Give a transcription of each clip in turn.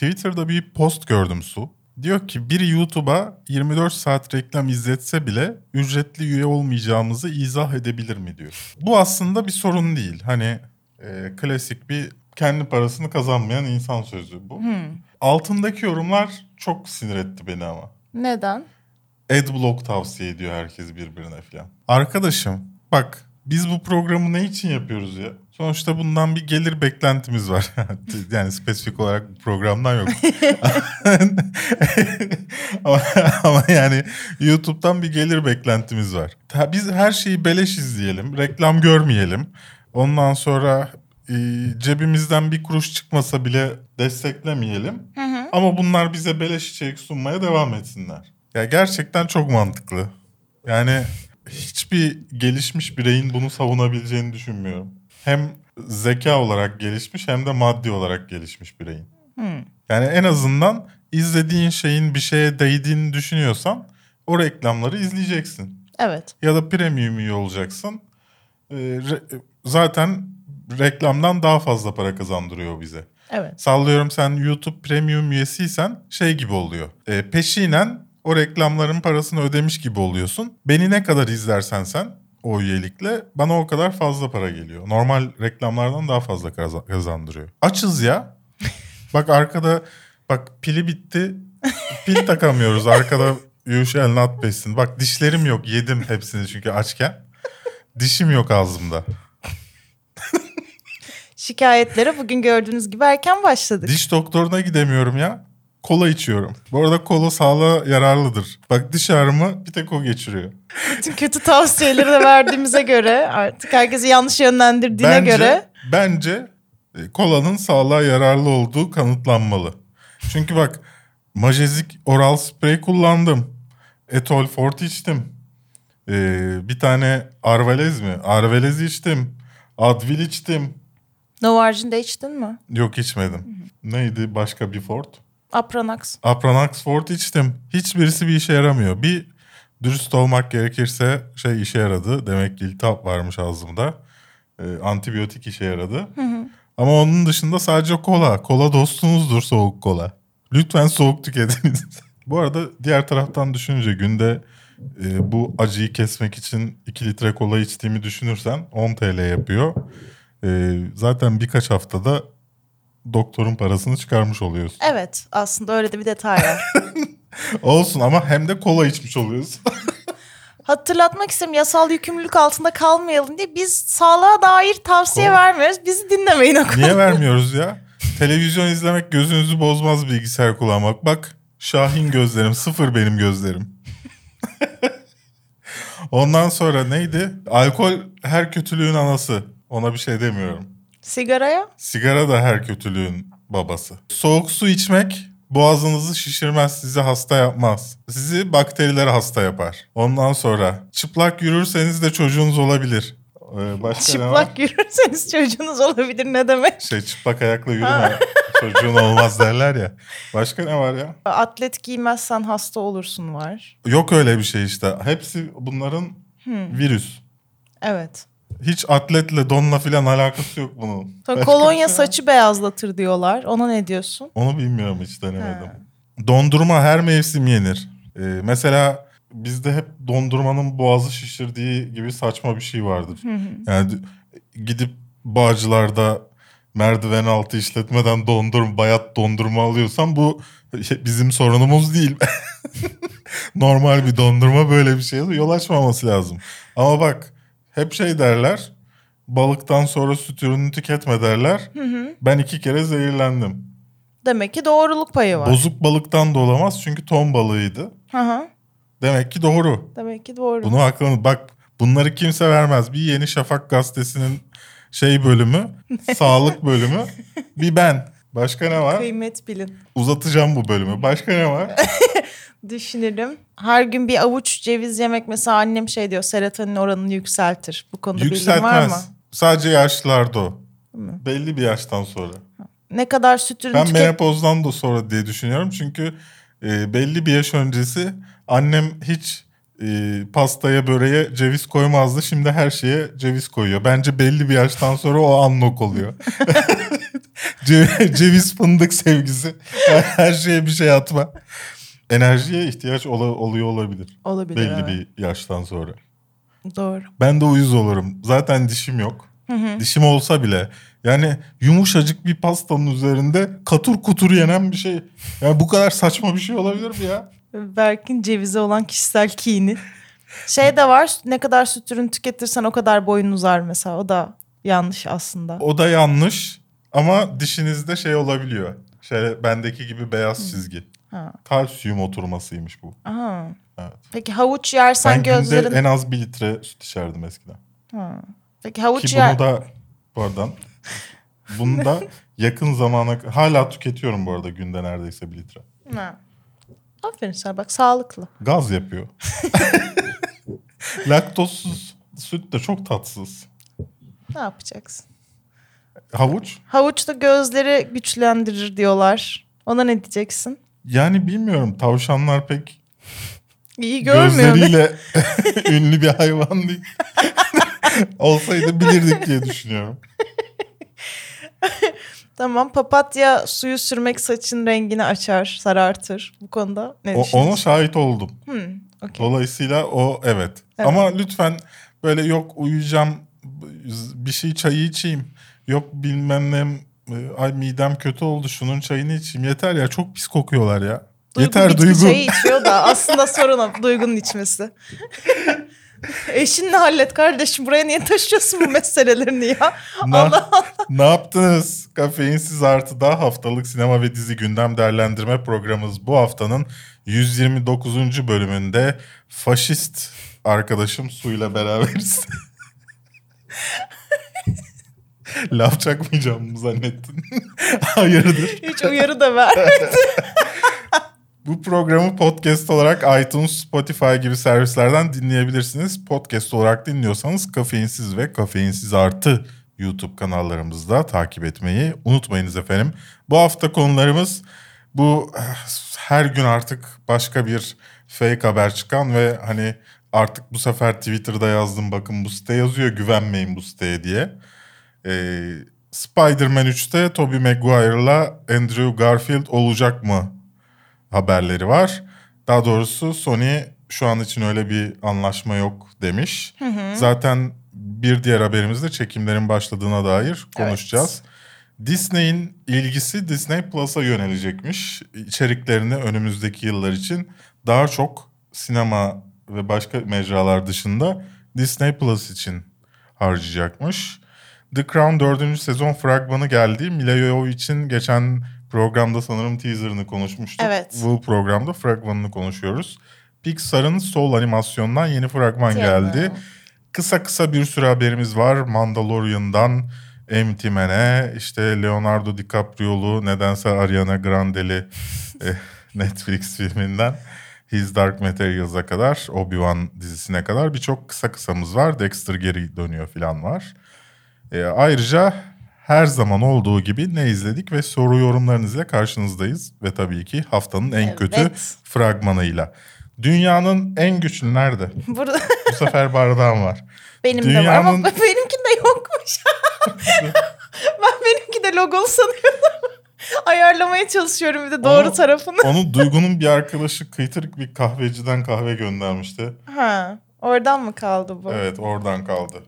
Twitter'da bir post gördüm Su. Diyor ki biri YouTube'a 24 saat reklam izletse bile ücretli üye olmayacağımızı izah edebilir mi diyor. Bu aslında bir sorun değil. Hani e, klasik bir kendi parasını kazanmayan insan sözü bu. Altındaki yorumlar çok sinir etti beni ama. Neden? Adblock tavsiye ediyor herkes birbirine falan. Arkadaşım bak biz bu programı ne için yapıyoruz ya? Sonuçta bundan bir gelir beklentimiz var. yani spesifik olarak programdan yok. ama, ama yani YouTube'dan bir gelir beklentimiz var. Biz her şeyi beleş izleyelim, reklam görmeyelim. Ondan sonra e, cebimizden bir kuruş çıkmasa bile desteklemeyelim. Ama bunlar bize beleş içerik sunmaya devam etsinler. Ya gerçekten çok mantıklı. Yani hiçbir gelişmiş bireyin bunu savunabileceğini düşünmüyorum. Hem zeka olarak gelişmiş hem de maddi olarak gelişmiş bireyin. Yani en azından izlediğin şeyin bir şeye değdiğini düşünüyorsan o reklamları izleyeceksin. Evet. Ya da premium üye olacaksın. Ee, re- zaten reklamdan daha fazla para kazandırıyor bize. Evet. Sallıyorum sen YouTube Premium üyesiysen şey gibi oluyor. E, peşinen o reklamların parasını ödemiş gibi oluyorsun. Beni ne kadar izlersen sen o üyelikle bana o kadar fazla para geliyor. Normal reklamlardan daha fazla kaza- kazandırıyor. Açız ya. Bak arkada bak pili bitti. Pil takamıyoruz. Arkada you shall not besin. Bak dişlerim yok. Yedim hepsini çünkü açken. Dişim yok ağzımda. Şikayetlere bugün gördüğünüz gibi erken başladık. Diş doktoruna gidemiyorum ya. Kola içiyorum. Bu arada kola sağlığa yararlıdır. Bak diş ağrımı bir tek o geçiriyor. Bütün kötü tavsiyeleri de verdiğimize göre artık herkesi yanlış yönlendirdiğine bence, göre Bence e, kolanın sağlığa yararlı olduğu kanıtlanmalı. Çünkü bak majezik oral sprey kullandım. Etol Fort içtim. Ee, bir tane Arvelez mi? Arvelez içtim. Advil içtim. Novarjin de içtin mi? Yok içmedim. Neydi başka bir Fort? Apranax. Apranax Fort içtim. Hiçbirisi bir işe yaramıyor. Bir dürüst olmak gerekirse şey işe yaradı. Demek ki iltihap varmış ağzımda. Ee, antibiyotik işe yaradı. Ama onun dışında sadece kola. Kola dostunuzdur soğuk kola. Lütfen soğuk tüketiniz. bu arada diğer taraftan düşününce günde e, bu acıyı kesmek için 2 litre kola içtiğimi düşünürsen 10 TL yapıyor. E, zaten birkaç haftada doktorun parasını çıkarmış oluyorsun. Evet aslında öyle de bir detay var. Olsun ama hem de kola içmiş oluyorsun. Hatırlatmak istedim yasal yükümlülük altında kalmayalım diye biz sağlığa dair tavsiye Kol- vermiyoruz. Bizi dinlemeyin o konuda. Niye vermiyoruz ya? Televizyon izlemek gözünüzü bozmaz bilgisayar kullanmak. Bak Şahin gözlerim sıfır benim gözlerim. Ondan sonra neydi? Alkol her kötülüğün anası. Ona bir şey demiyorum. Sigaraya? Sigara da her kötülüğün babası. Soğuk su içmek boğazınızı şişirmez, sizi hasta yapmaz. Sizi bakterilere hasta yapar. Ondan sonra çıplak yürürseniz de çocuğunuz olabilir. Ee, başka ne var? Çıplak yürürseniz çocuğunuz olabilir ne demek? Şey çıplak ayakla yürüme çocuğun olmaz derler ya. Başka ne var ya? Atlet giymezsen hasta olursun var. Yok öyle bir şey işte. Hepsi bunların virüs. Evet. Hiç atletle donla filan alakası yok bunun. Başka kolonya şey saçı beyazlatır diyorlar. Ona ne diyorsun? Onu bilmiyorum hiç denemedim. Dondurma her mevsim yenir. Ee, mesela bizde hep dondurmanın boğazı şişirdiği gibi saçma bir şey vardır. Yani gidip bağcılarda merdiven altı işletmeden dondurma, bayat dondurma alıyorsan bu bizim sorunumuz değil. Normal bir dondurma böyle bir şeye yol açmaması lazım. Ama bak hep şey derler. Balıktan sonra süt ürünü tüketme derler. Ben iki kere zehirlendim. Demek ki doğruluk payı var. Bozuk balıktan da olamaz çünkü ton balığıydı. Hı hı. Demek ki doğru. Demek ki doğru. Bunu aklını bak bunları kimse vermez. Bir Yeni Şafak gazetesinin şey bölümü, sağlık bölümü. Bir ben. Başka ne var? Kıymet bilin. Uzatacağım bu bölümü. Başka ne var? Düşünelim. Her gün bir avuç ceviz yemek mesela annem şey diyor serotonin oranını yükseltir. Bu konuda bilgin var mı? Sadece yaşlılarda o. Belli bir yaştan sonra. Ne kadar süt ürünü Ben tüket... menopozdan da sonra diye düşünüyorum. Çünkü e, belli bir yaş öncesi annem hiç e, pastaya böreğe ceviz koymazdı. Şimdi her şeye ceviz koyuyor. Bence belli bir yaştan sonra o unlock oluyor. Ce- ceviz fındık sevgisi. Her şeye bir şey atma. Enerjiye ihtiyaç ola- oluyor olabilir. Olabilir. Belli evet. bir yaştan sonra. Doğru. Ben de uyuz olurum. Zaten dişim yok. Dişim olsa bile yani yumuşacık bir pastanın üzerinde katur kutur yenen bir şey. Yani bu kadar saçma bir şey olabilir mi ya? Berk'in cevize olan kişisel kini. Şey de var ne kadar süt ürünü tüketirsen o kadar boyun uzar mesela. O da yanlış aslında. O da yanlış ama dişinizde şey olabiliyor. Şey bendeki gibi beyaz çizgi. Ha. Kalsiyum oturmasıymış bu. Aha. Evet. Peki havuç yersen Ben gözlerin... günde en az bir litre süt içerdim eskiden. Ha. Peki havuç Ki yer... bunu da pardon. Bunu da yakın zamana hala tüketiyorum bu arada günde neredeyse bir litre. Ha. Aferin sana bak sağlıklı. Gaz yapıyor. Laktozsuz süt de çok tatsız. Ne yapacaksın? Havuç Havuç da gözleri güçlendirir diyorlar. Ona ne diyeceksin? yani bilmiyorum tavşanlar pek İyi görmüyor gözleriyle ünlü bir hayvan değil. Olsaydı bilirdik diye düşünüyorum. Tamam papatya suyu sürmek saçın rengini açar, sarartır. Bu konuda ne O, ona şahit oldum. Hmm, okey. Dolayısıyla o evet. Evet. Ama lütfen böyle yok uyuyacağım bir şey çayı içeyim. Yok bilmem ne ay midem kötü oldu şunun çayını içeyim. Yeter ya çok pis kokuyorlar ya. Duygu Yeter duygu. çayı içiyor da aslında sorun Duygu'nun içmesi. Eşinle hallet kardeşim buraya niye taşıyorsun bu meselelerini ya? Ne, Allah Allah. ne yaptınız? Kafeinsiz Artı'da haftalık sinema ve dizi gündem değerlendirme programımız bu haftanın 129. bölümünde faşist arkadaşım Su'yla beraberiz. Laf çakmayacağım mı zannettin? Hayırdır? Hiç uyarı da ver. Bu programı podcast olarak iTunes, Spotify gibi servislerden dinleyebilirsiniz. Podcast olarak dinliyorsanız Kafeinsiz ve Kafeinsiz Artı YouTube kanallarımızda takip etmeyi unutmayınız efendim. Bu hafta konularımız bu her gün artık başka bir fake haber çıkan ve hani artık bu sefer Twitter'da yazdım bakın bu site yazıyor güvenmeyin bu siteye diye. Ee, Spider-Man 3'te Tobey Maguire'la Andrew Garfield olacak mı haberleri var. Daha doğrusu Sony şu an için öyle bir anlaşma yok demiş. Zaten bir diğer haberimizde çekimlerin başladığına dair konuşacağız. Disney'in ilgisi Disney Plus'a yönelecekmiş. İçeriklerini önümüzdeki yıllar için daha çok sinema ve başka mecralar dışında Disney Plus için harcayacakmış. The Crown 4. sezon fragmanı geldi. Mila Jovovich'in geçen programda sanırım teaserını konuşmuştuk. Evet. Bu programda fragmanını konuşuyoruz. Pixar'ın Soul animasyonundan yeni fragman Canım. geldi. Kısa kısa bir sürü haberimiz var. Mandalorian'dan Ant-Man'e, işte Leonardo DiCaprio'lu nedense Ariana Grande'li eh, Netflix filminden His Dark Materials'a kadar, Obi-Wan dizisine kadar birçok kısa kısamız var. Dexter geri dönüyor falan var. E, ayrıca her zaman olduğu gibi ne izledik ve soru yorumlarınızla karşınızdayız. Ve tabii ki haftanın en Evet. kötü fragmanıyla. Dünyanın en güçlü nerede? Burada Bu sefer bardağım var. benim de var ama Dünyanın- benimkinde yokmuş. ben benimki de logolu sanıyordum. Ayarlamaya çalışıyorum bir de doğru Onu- tarafını. Onu Duygu'nun bir arkadaşı kıytırık bir kahveciden kahve göndermişti. Ha, oradan mı kaldı bu? Evet oradan kaldı.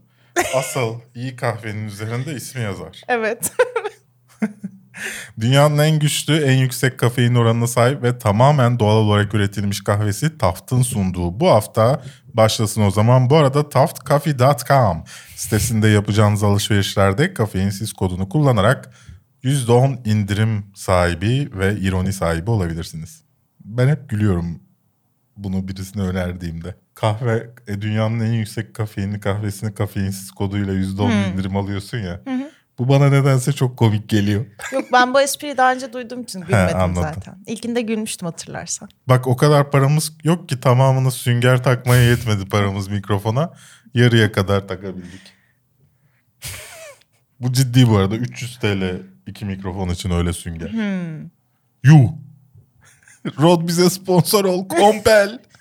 Asıl iyi kahvenin üzerinde ismi yazar. Evet. Dünyanın en güçlü, en yüksek kafein oranına sahip ve tamamen doğal olarak üretilmiş kahvesi Taft'ın sunduğu bu hafta başlasın o zaman. Bu arada taftcoffee.com sitesinde yapacağınız alışverişlerde kafeinsiz kodunu kullanarak %10 indirim sahibi ve ironi sahibi olabilirsiniz. Ben hep gülüyorum bunu birisine önerdiğimde. Kahve, e, dünyanın en yüksek kafeinli kahvesini kafeinsiz koduyla %10 indirim alıyorsun ya. Bu bana nedense çok komik geliyor. Yok ben bu espriyi daha önce duyduğum için gülmedim anladım. zaten. İlkinde gülmüştüm hatırlarsan. Bak o kadar paramız yok ki tamamını sünger takmaya yetmedi paramız mikrofona. Yarıya kadar takabildik. bu ciddi bu arada 300 TL iki mikrofon için öyle sünger. Yuh. Rod bize sponsor ol. Kompel.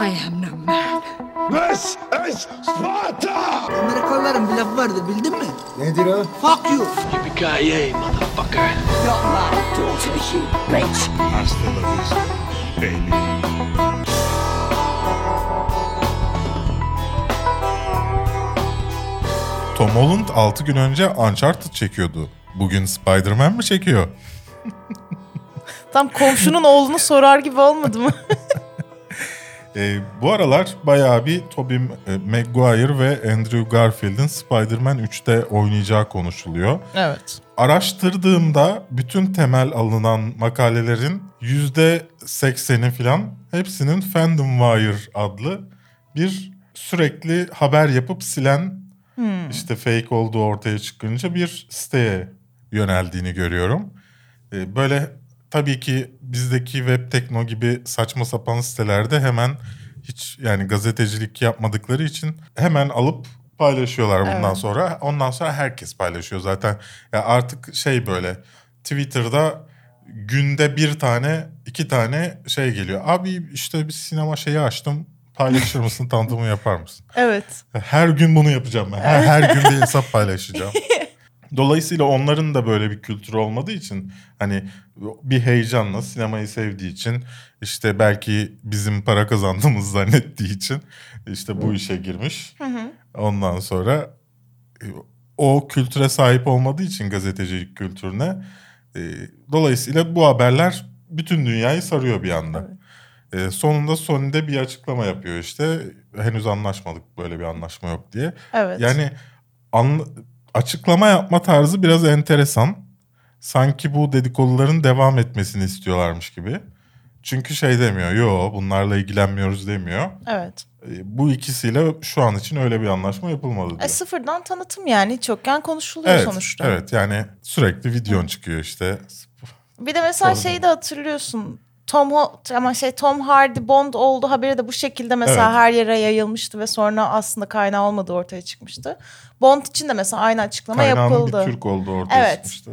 I am no man. This Amerikalıların bir lafı vardı bildin mi? Nedir o? Fuck you. Yippee-ki-yay, motherfucker. Talk to the shit, bitch. Hasta la vista, baby. Tom Holland 6 gün önce Uncharted çekiyordu. Bugün Spider-Man mi çekiyor? Tam komşunun oğlunu sorar gibi olmadı mı? Ee, bu aralar bayağı bir Tobey e, Maguire ve Andrew Garfield'in Spider-Man 3'te oynayacağı konuşuluyor. evet. Araştırdığımda bütün temel alınan makalelerin %80'i falan hepsinin Fandomwire adlı bir sürekli haber yapıp silen işte fake olduğu ortaya çıkınca bir siteye yöneldiğini görüyorum. Ee, böyle tabii ki bizdeki web tekno gibi saçma sapan sitelerde hemen hiç yani gazetecilik yapmadıkları için hemen alıp paylaşıyorlar bundan Evet. sonra. Ondan sonra herkes paylaşıyor zaten. Ya artık şey böyle Twitter'da günde bir tane iki tane şey geliyor. Abi işte bir sinema şeyi açtım paylaşır mısın tanıtımı yapar mısın? Evet. Her gün bunu yapacağım ben. Her, her gün bir hesap paylaşacağım. Dolayısıyla onların da böyle bir kültürü olmadığı için hani bir heyecanla sinemayı sevdiği için işte belki bizim para kazandığımız zannettiği için işte bu işe girmiş. Ondan sonra e, o kültüre sahip olmadığı için gazetecilik kültürüne e, dolayısıyla bu haberler bütün dünyayı sarıyor bir anda. E, sonunda Sony'de bir açıklama yapıyor işte henüz anlaşmadık böyle bir anlaşma yok diye. Evet. Yani anla- açıklama yapma tarzı biraz enteresan. Sanki bu dedikoduların devam etmesini istiyorlarmış gibi. Çünkü şey demiyor, yo bunlarla ilgilenmiyoruz demiyor. Evet. E, Bu ikisiyle şu an için öyle bir anlaşma yapılmadı diyor. E, sıfırdan tanıtım yani hiç yokken konuşuluyor evet, sonuçta. evet yani sürekli videon çıkıyor işte. Bir de mesela Sorun şeyi de hatırlıyorsun. Tom ama şey Tom Hardy Bond oldu haberi de bu şekilde mesela Evet. her yere yayılmıştı ve sonra aslında kaynağı olmadığı ortaya çıkmıştı. Bond için de mesela aynı açıklama Kaynağının yapıldı. bir Türk olduğu ortaya Evet. çıkmıştı.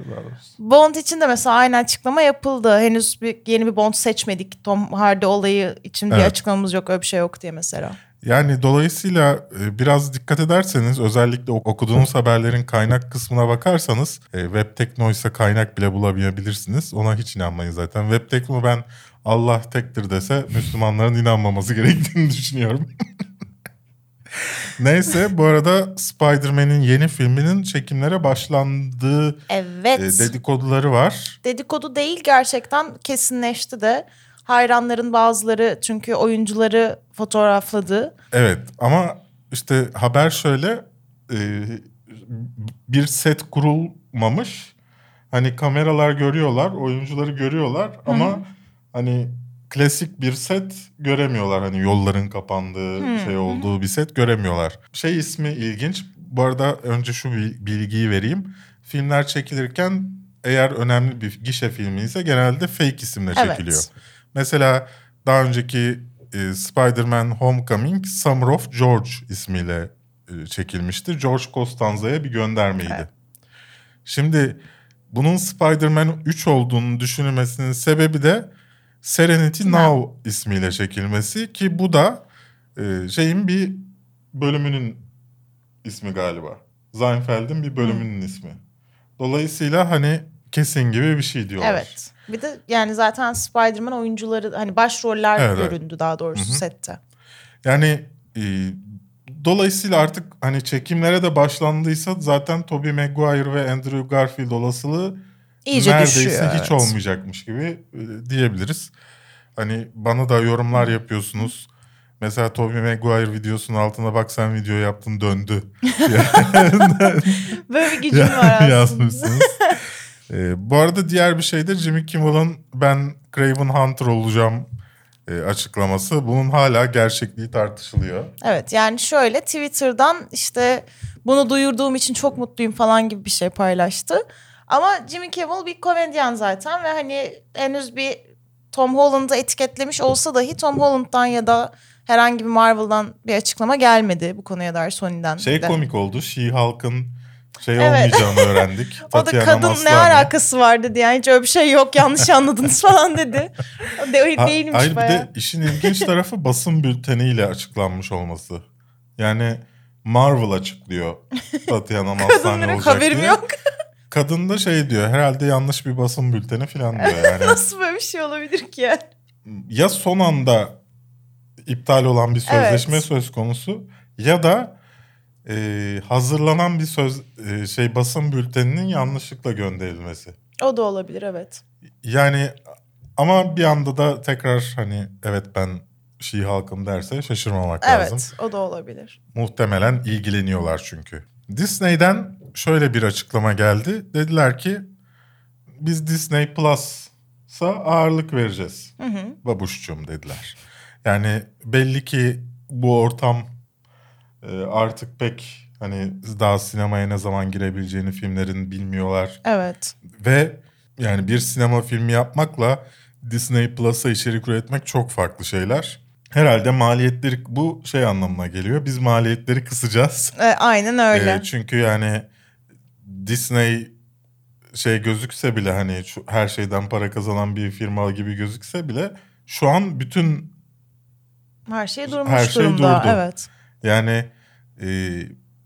Bond için de mesela aynı açıklama yapıldı. Henüz bir yeni bir Bond seçmedik. Tom Hardy olayı için bir Evet. açıklamamız yok. Öyle bir şey yok diye mesela. Yani dolayısıyla e, biraz dikkat ederseniz özellikle ok- okuduğunuz haberlerin kaynak kısmına bakarsanız e, Web Tekno ise kaynak bile bulamayabilirsiniz. Ona hiç inanmayın zaten. Web Tekno ben Allah tektir dese Müslümanların inanmaması gerektiğini düşünüyorum. Neyse bu arada Spider-Man'in yeni filminin çekimlere başlandığı Evet. e, dedikoduları var. Dedikodu değil gerçekten kesinleşti de. Hayranların bazıları çünkü oyuncuları fotoğrafladı. Evet ama işte haber şöyle e, bir set kurulmamış. Hani kameralar görüyorlar, oyuncuları görüyorlar ama hani klasik bir set göremiyorlar. Hani yolların kapandığı şey olduğu bir set göremiyorlar. Şey ismi ilginç. Bu arada önce şu bil- bilgiyi vereyim. Filmler çekilirken eğer önemli bir gişe filmi ise genelde fake isimle Evet. çekiliyor. Mesela daha önceki e, Spider-Man Homecoming Summer of George ismiyle e, çekilmişti. George Costanza'ya bir göndermeydi. Evet. Şimdi bunun Spider-Man 3 olduğunu düşünülmesinin sebebi de Serenity Now. Now ismiyle çekilmesi ki bu da e, şeyin bir bölümünün ismi galiba. Seinfeld'in bir bölümünün ismi. Dolayısıyla hani kesin gibi bir şey diyorlar. Evet. Bir de yani zaten Spider-Man oyuncuları hani başroller Evet, evet. göründü daha doğrusu sette. Yani e, dolayısıyla artık hani çekimlere de başlandıysa zaten Tobey Maguire ve Andrew Garfield olasılığı İyice neredeyse düşüyor. hiç evet. olmayacakmış gibi e, diyebiliriz. Hani bana da yorumlar yapıyorsunuz. Mesela Tobey Maguire videosunun altına bak sen video yaptın döndü. Böyle bir gücüm var aslında. yazmışsınız. E, bu arada diğer bir şey de Jimmy Kimmel'ın ben Craven Hunter olacağım e, açıklaması. Bunun hala gerçekliği tartışılıyor. Evet yani şöyle Twitter'dan işte bunu duyurduğum için çok mutluyum falan gibi bir şey paylaştı. Ama Jimmy Kimmel bir komedyen zaten ve hani henüz bir Tom Holland'ı etiketlemiş olsa dahi Tom Holland'dan ya da herhangi bir Marvel'dan bir açıklama gelmedi bu konuya dair Sony'den. Şey de. komik oldu. She-Hulk'ın şey Evet. olmayacağını öğrendik. O da kadın ne Maslany. alakası var dedi yani hiç öyle bir şey yok yanlış anladınız falan dedi. O de, Ha- değilmiş Hayır bir bayağı. de işin ilginç tarafı basın bülteniyle açıklanmış olması. Yani Marvel açıklıyor Tatiana Maslany olacak haberim diye. yok. Kadın da şey diyor herhalde yanlış bir basın bülteni falan diyor yani. Nasıl böyle bir şey olabilir ki yani? ya son anda iptal olan bir sözleşme Evet. söz konusu ya da e, hazırlanan bir söz e, şey basın bülteninin yanlışlıkla gönderilmesi. O da olabilir evet. Yani ama bir anda da tekrar hani evet ben Şii halkım derse şaşırmamak Evet lazım. o da olabilir. Muhtemelen ilgileniyorlar çünkü. Disney'den şöyle bir açıklama geldi. Dediler ki biz Disney Plus'a ağırlık vereceğiz. Hı hı. Babuşçum dediler. Yani belli ki bu ortam e, artık pek hani daha sinemaya ne zaman girebileceğini filmlerin bilmiyorlar. Evet. Ve yani bir sinema filmi yapmakla Disney Plus'a içerik üretmek çok farklı şeyler. Herhalde maliyetleri bu şey anlamına geliyor. Biz maliyetleri kısacağız. E, aynen öyle. Ee, çünkü yani Disney şey gözükse bile hani şu her şeyden para kazanan bir firma gibi gözükse bile şu an bütün her şey durmuş her şey durumda. durdu. Evet. yani e,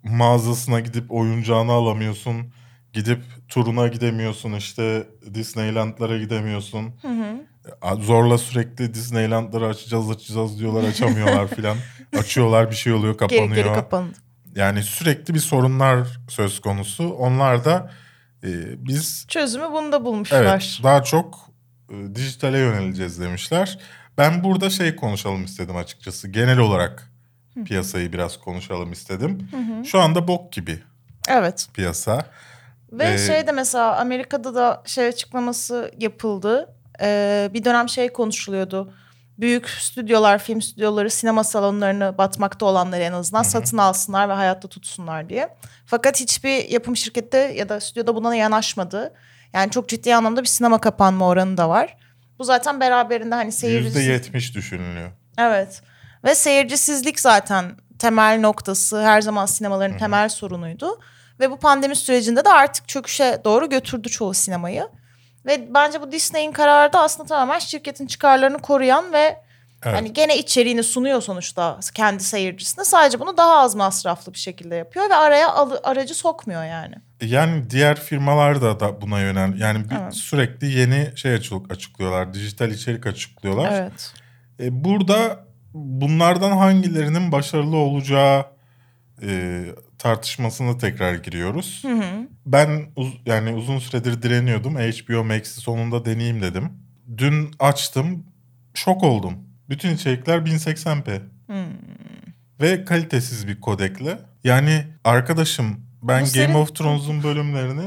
mağazasına gidip oyuncağını alamıyorsun. Gidip turuna gidemiyorsun işte Disneyland'lara gidemiyorsun. Hı hı. Zorla sürekli Disneyland'ları açacağız açacağız diyorlar açamıyorlar filan. Açıyorlar bir şey oluyor kapanıyor. Geri geri kapandı. Yani sürekli bir sorunlar söz konusu. Onlar da e, biz Çözümü bunda bulmuşlar. evet daha çok e, dijitale yöneleceğiz demişler. Ben burada şey konuşalım istedim açıkçası. Genel olarak piyasayı biraz konuşalım istedim. Şu anda bok gibi Evet. piyasa. Ve Ee, şeyde mesela Amerika'da da şey açıklaması yapıldı. Ee, bir dönem şey konuşuluyordu. Büyük stüdyolar, film stüdyoları sinema salonlarını batmakta olanları en azından satın alsınlar ve hayatta tutsunlar diye. Fakat hiçbir yapım şirkette ya da stüdyoda buna yanaşmadı. Yani çok ciddi anlamda bir sinema kapanma oranı da var. Bu zaten beraberinde hani seyircisi... %70 düşünülüyor. Evet. Ve seyircisizlik zaten temel noktası her zaman sinemaların temel sorunuydu. Ve bu pandemi sürecinde de artık çöküşe doğru götürdü çoğu sinemayı. Ve bence bu Disney'in kararı da aslında tamamen şirketin çıkarlarını koruyan ve Evet. hani gene içeriğini sunuyor sonuçta kendi seyircisine. Sadece bunu daha az masraflı bir şekilde yapıyor ve araya alı- aracı sokmuyor yani. Yani diğer firmalar da, da buna yönel. Yani bir- Evet. sürekli yeni şey açık- açıklıyorlar. Dijital içerik açıklıyorlar. Evet. E, burada bunlardan hangilerinin başarılı olacağı e, tartışmasına tekrar giriyoruz. Hı hı. Ben uz- yani uzun süredir direniyordum. HBO Max'i sonunda deneyeyim dedim. Dün açtım. Şok oldum. Bütün içerikler 1080p. Hmm. Ve kalitesiz bir kodekle. Yani arkadaşım ben Bu Game senin- of Thrones'un bölümlerini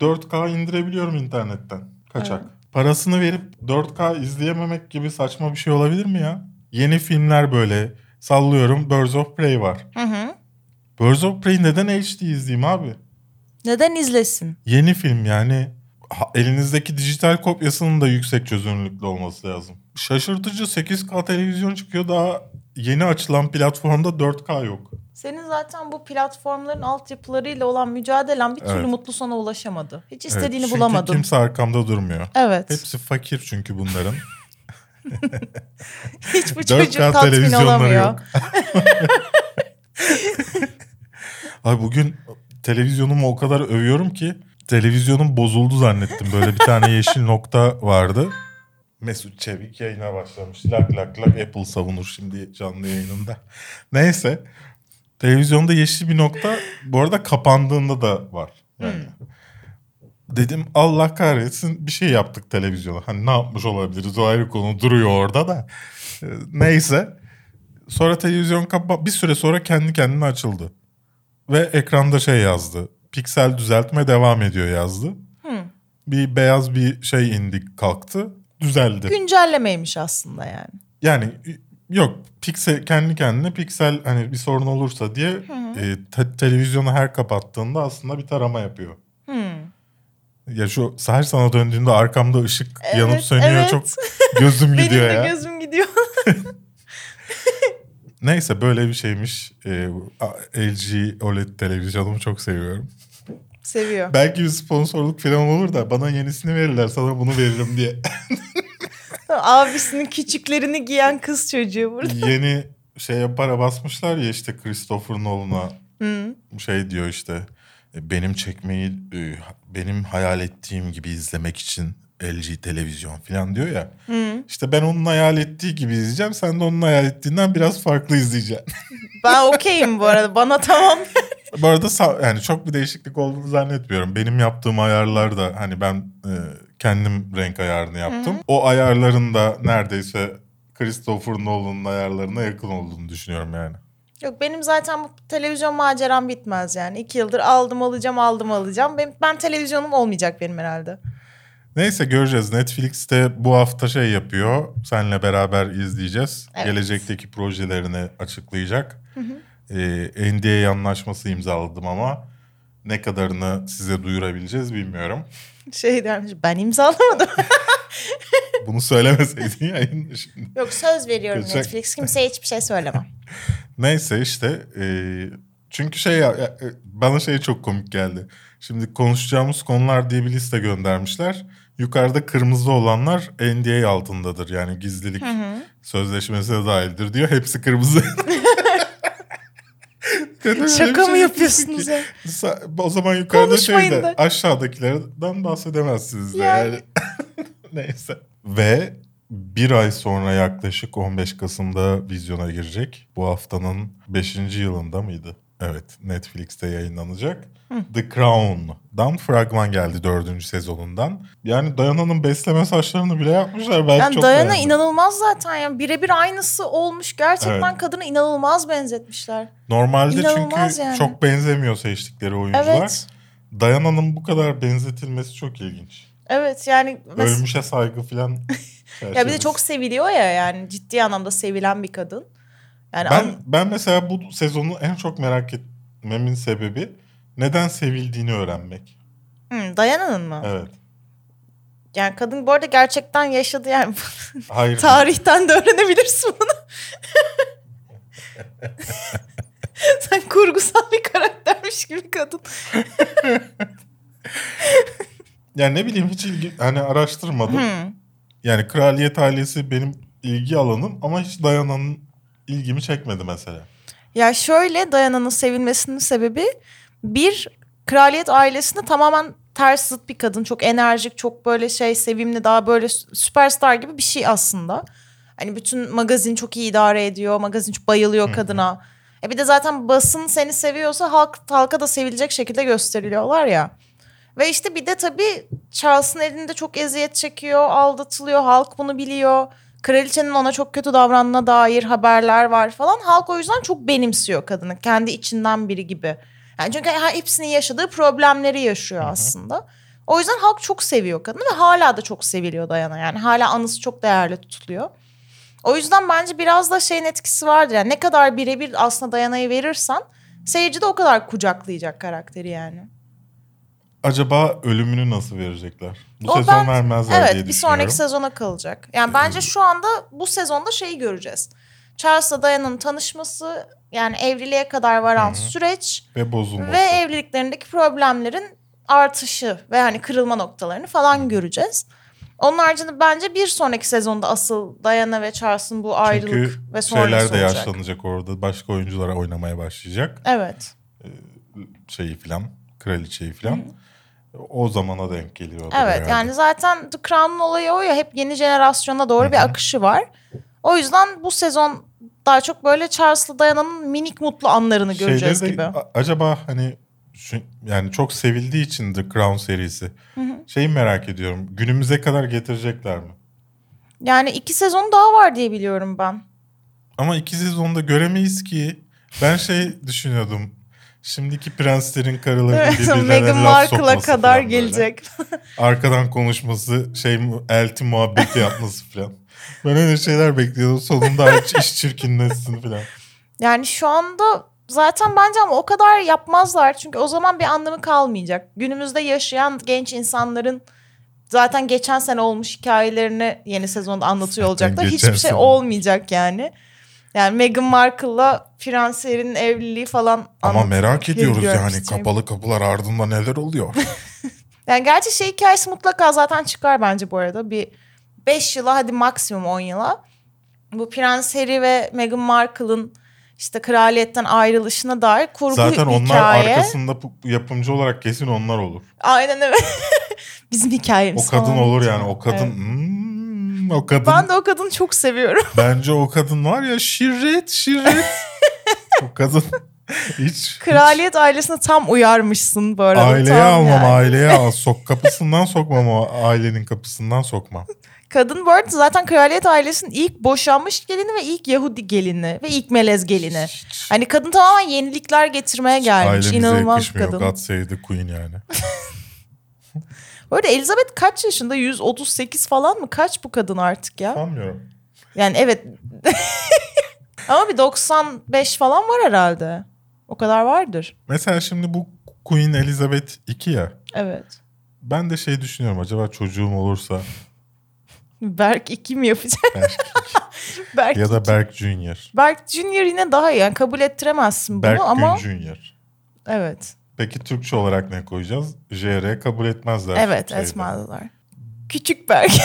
4K indirebiliyorum internetten. Kaçak. Evet. Parasını verip 4K izleyememek gibi saçma bir şey olabilir mi ya? Yeni filmler böyle. Sallıyorum Birds of Prey var. Hı hı. Birds of Prey neden HD izleyeyim abi? Neden izlesin? Yeni film yani elinizdeki dijital kopyasının da yüksek çözünürlüklü olması lazım. Şaşırtıcı 8K televizyon çıkıyor daha yeni açılan platformda 4K yok. Senin zaten bu platformların altyapılarıyla olan mücadelen bir türlü Evet. mutlu sona ulaşamadı. Hiç Evet, istediğini çünkü bulamadın. kimse arkamda durmuyor. Evet. Hepsi fakir çünkü bunların. Hiç bu 4K çocuk tatmin olamıyor. Abi bugün televizyonumu o kadar övüyorum ki televizyonum bozuldu zannettim. Böyle bir tane yeşil nokta vardı. Mesut Çevik yayına başlamış. Lak lak lak Apple savunur şimdi canlı yayınında. Neyse. Televizyonda yeşil bir nokta bu arada kapandığında da var. Yani. Dedim Allah kahretsin bir şey yaptık televizyona. Hani ne yapmış olabiliriz o ayrı konu duruyor orada da. Ee, Neyse. Sonra televizyon kapa bir süre sonra kendi kendine açıldı. Ve ekranda şey yazdı. Piksel düzeltme devam ediyor yazdı. Hı. Bir beyaz bir şey indi kalktı. Düzeldi. Güncellemeymiş aslında yani. Yani yok piksel kendi kendine piksel hani bir sorun olursa diye e, te- televizyonu her kapattığında aslında bir tarama yapıyor. Hı. Ya şu her sana döndüğünde arkamda ışık yanıp Evet, sönüyor evet. çok gözüm Benim gidiyor de ya. gözüm gidiyor. Neyse böyle bir şeymiş. Ee, LG OLED televizyonumu çok seviyorum. Seviyor. Belki bir sponsorluk falan olur da bana yenisini verirler sana bunu veririm diye. Abisinin küçüklerini giyen kız çocuğu burada. Yeni şeye para basmışlar ya işte Christopher Nolan'a şey diyor işte "E, benim çekmeyi e, benim hayal ettiğim gibi izlemek için LG televizyon falan diyor ya. İşte ben onun hayal ettiği gibi izleyeceğim. Sen de onun hayal ettiğinden biraz farklı izleyeceksin. Ben okeyim bu arada. Bana tamam. Bu arada yani çok bir değişiklik olduğunu zannetmiyorum. Benim yaptığım ayarlar da hani ben e, kendim renk ayarını yaptım. O ayarların da neredeyse Christopher Nolan'ın ayarlarına yakın olduğunu düşünüyorum yani. Yok benim zaten bu televizyon maceram bitmez yani. İki yıldır aldım alacağım aldım alacağım. Benim, ben televizyonum olmayacak benim herhalde. Neyse göreceğiz. Netflix'te bu hafta şey yapıyor. Seninle beraber izleyeceğiz. Evet. Gelecekteki projelerini açıklayacak. Ee, NDA anlaşması imzaladım ama ne kadarını size duyurabileceğiz bilmiyorum. Şey dermiş ben imzalamadım. Bunu söylemeseydin yayında şimdi. Yok söz veriyorum Kaçak- Netflix. Kimseye hiçbir şey söylemem. Neyse işte e, çünkü şey ya, ya, e, bana şey çok komik geldi. Şimdi konuşacağımız konular diye bir liste göndermişler. Yukarıda kırmızı olanlar NDA altındadır. Yani gizlilik sözleşmesine dahildir diyor. Hepsi kırmızı. Bir Şaka mı şey yapıyorsunuz ya? O zaman yukarıda şeyde da. aşağıdakilerden bahsedemezsiniz de Yani. yani. Neyse. Ve bir ay sonra yaklaşık 15 Kasım'da vizyona girecek. Bu haftanın 5. yılında mıydı? Evet Netflix'te yayınlanacak. The Crown'dan fragman geldi 4. sezonundan. Yani Dayana'nın besleme saçlarını bile yapmışlar. Ben Yani çok Dayana beğendim. inanılmaz zaten. Yani birebir aynısı olmuş. Gerçekten Evet. kadını inanılmaz benzetmişler. Normalde İnanılmaz çünkü yani. çok benzemiyor seçtikleri oyuncular. Evet. Dayana'nın bu kadar benzetilmesi çok ilginç. Evet yani Ölmüşe saygı falan. ya bir de çok seviliyor ya yani ciddi anlamda sevilen bir kadın. Yani Ben an- ben mesela bu sezonu en çok merak etmemin sebebi neden sevildiğini öğrenmek. Hı, Dayana'nın mı? Evet. Yani kadın bu arada gerçekten yaşadı yani. Hayır. Tarihten de öğrenebilirsin bunu. Sen kurgusal bir karaktermiş gibi kadın. Yani ne bileyim hiç ilgi hani araştırmadım. Yani kraliyet ailesi benim ilgi alanım ama hiç Dayana'nın ilgimi çekmedi mesela. Ya şöyle Dayana'nın sevilmesinin sebebi bir kraliyet ailesinde tamamen ters zıt bir kadın. Çok enerjik, çok böyle şey sevimli, daha böyle sü- süperstar gibi bir şey aslında. Hani bütün magazin çok iyi idare ediyor. Magazin çok bayılıyor kadına. E bir de zaten basın seni seviyorsa halk halka da sevilecek şekilde gösteriliyorlar ya. Ve işte bir de tabii Charles'ın elinde çok eziyet çekiyor, aldatılıyor. Halk bunu biliyor. Kraliçenin ona çok kötü davrandığına dair haberler var falan. Halk o yüzden çok benimsiyor kadını. Kendi içinden biri gibi. Yani çünkü hepsinin yaşadığı problemleri yaşıyor aslında. O yüzden halk çok seviyor kadını ve hala da çok seviliyor Dayana. Yani hala anısı çok değerli tutuluyor. O yüzden bence biraz da şeyin etkisi vardır. Yani ne kadar birebir aslında Dayana'yı verirsen seyirci de o kadar kucaklayacak karakteri yani. Acaba ölümünü nasıl verecekler? Bu O sezon ben- vermezler Evet diye bir düşünüyorum. sonraki sezona kalacak. Yani bence şu anda bu sezonda şeyi göreceğiz. Charles'la Diana'nın tanışması yani evliliğe kadar varan süreç Ve bozulması. ve evliliklerindeki problemlerin artışı ve hani kırılma noktalarını falan göreceğiz. Onun haricinde bence bir sonraki sezonda asıl Diana ve Charles'ın bu ayrılık Çünkü ve sonrası şeyler de olacak. yaşlanacak orada. Başka oyunculara oynamaya başlayacak. Evet. Şeyi falan, kraliçeyi falan. O zamana denk geliyor. Evet herhalde. yani zaten The Crown'un olayı o ya hep yeni jenerasyona doğru bir akışı var. O yüzden bu sezon daha çok böyle Charles'la Diana'nın minik mutlu anlarını göreceğiz Şeyleri de- gibi. acaba hani şu, yani çok sevildiği için The Crown serisi. Şeyi merak ediyorum. Günümüze kadar getirecekler mi? Yani iki sezon daha var diye biliyorum ben. Ama iki sezonda göremeyiz ki. Ben şey düşünüyordum. Şimdiki prenslerin karıları Evet, birbirlerine Meghan Markle'a kadar gelecek. Arkadan konuşması, şey elti muhabbeti yapması falan. Ben öyle şeyler bekliyordum. Sonunda iş, iş çirkinleşsin falan. Yani şu anda zaten bence ama o kadar yapmazlar. Çünkü o zaman bir anlamı kalmayacak. Günümüzde yaşayan genç insanların zaten geçen sene olmuş hikayelerini yeni sezonda anlatıyor olacaklar. Hiçbir şey sene. olmayacak yani. Yani Meghan Markle'la Prens Harry'nin evliliği falan Ama merak ediyoruz yani istiyorum. kapalı kapılar ardında neler oluyor. Yani gerçi şey hikayesi mutlaka zaten çıkar bence bu arada. Bir 5 yıla hadi maksimum 10 yıla. bu Prens Harry ve Meghan Markle'ın işte kraliyetten ayrılışına dair kurgu Zaten onlar hikaye. arkasında yapımcı olarak kesin onlar olur. Aynen evet. Bizim hikayemiz. O kadın olur yani o kadın. Evet. Hmm, o kadın. Ben de o kadını çok seviyorum. Bence o kadın var ya şirret şirret. o kadın hiç, Kraliyet ailesine tam uyarmışsın bu arada. hiç aileye almam yani. aileye al. Sok kapısından sokmam o ailenin kapısından sokmam. Kadın bu arada zaten kraliyet ailesinin ilk boşanmış gelini ve ilk Yahudi gelini ve ilk melez gelini. Hani kadın tamamen yenilikler getirmeye gelmiş. Ailemize İnanılmaz bir yakışmıyor. kadın. God save the queen yani. Bu arada Elizabeth kaç yaşında? 138 falan mı? Kaç bu kadın artık ya? Sanmıyorum. Yani evet. Ama bir 95 falan var herhalde. O kadar vardır. Mesela şimdi bu Queen Elizabeth II ya. Evet. Ben de şey düşünüyorum acaba çocuğum olursa Berk 2 mi yapacak? Berk Berk ya da Berk Junior. Berk Junior yine daha iyi. Yani kabul ettiremezsin bunu Berk ama Gün Junior. evet. Peki Türkçe olarak ne koyacağız? JR kabul etmezler. Evet şeyde. etmezler. Küçük Berk.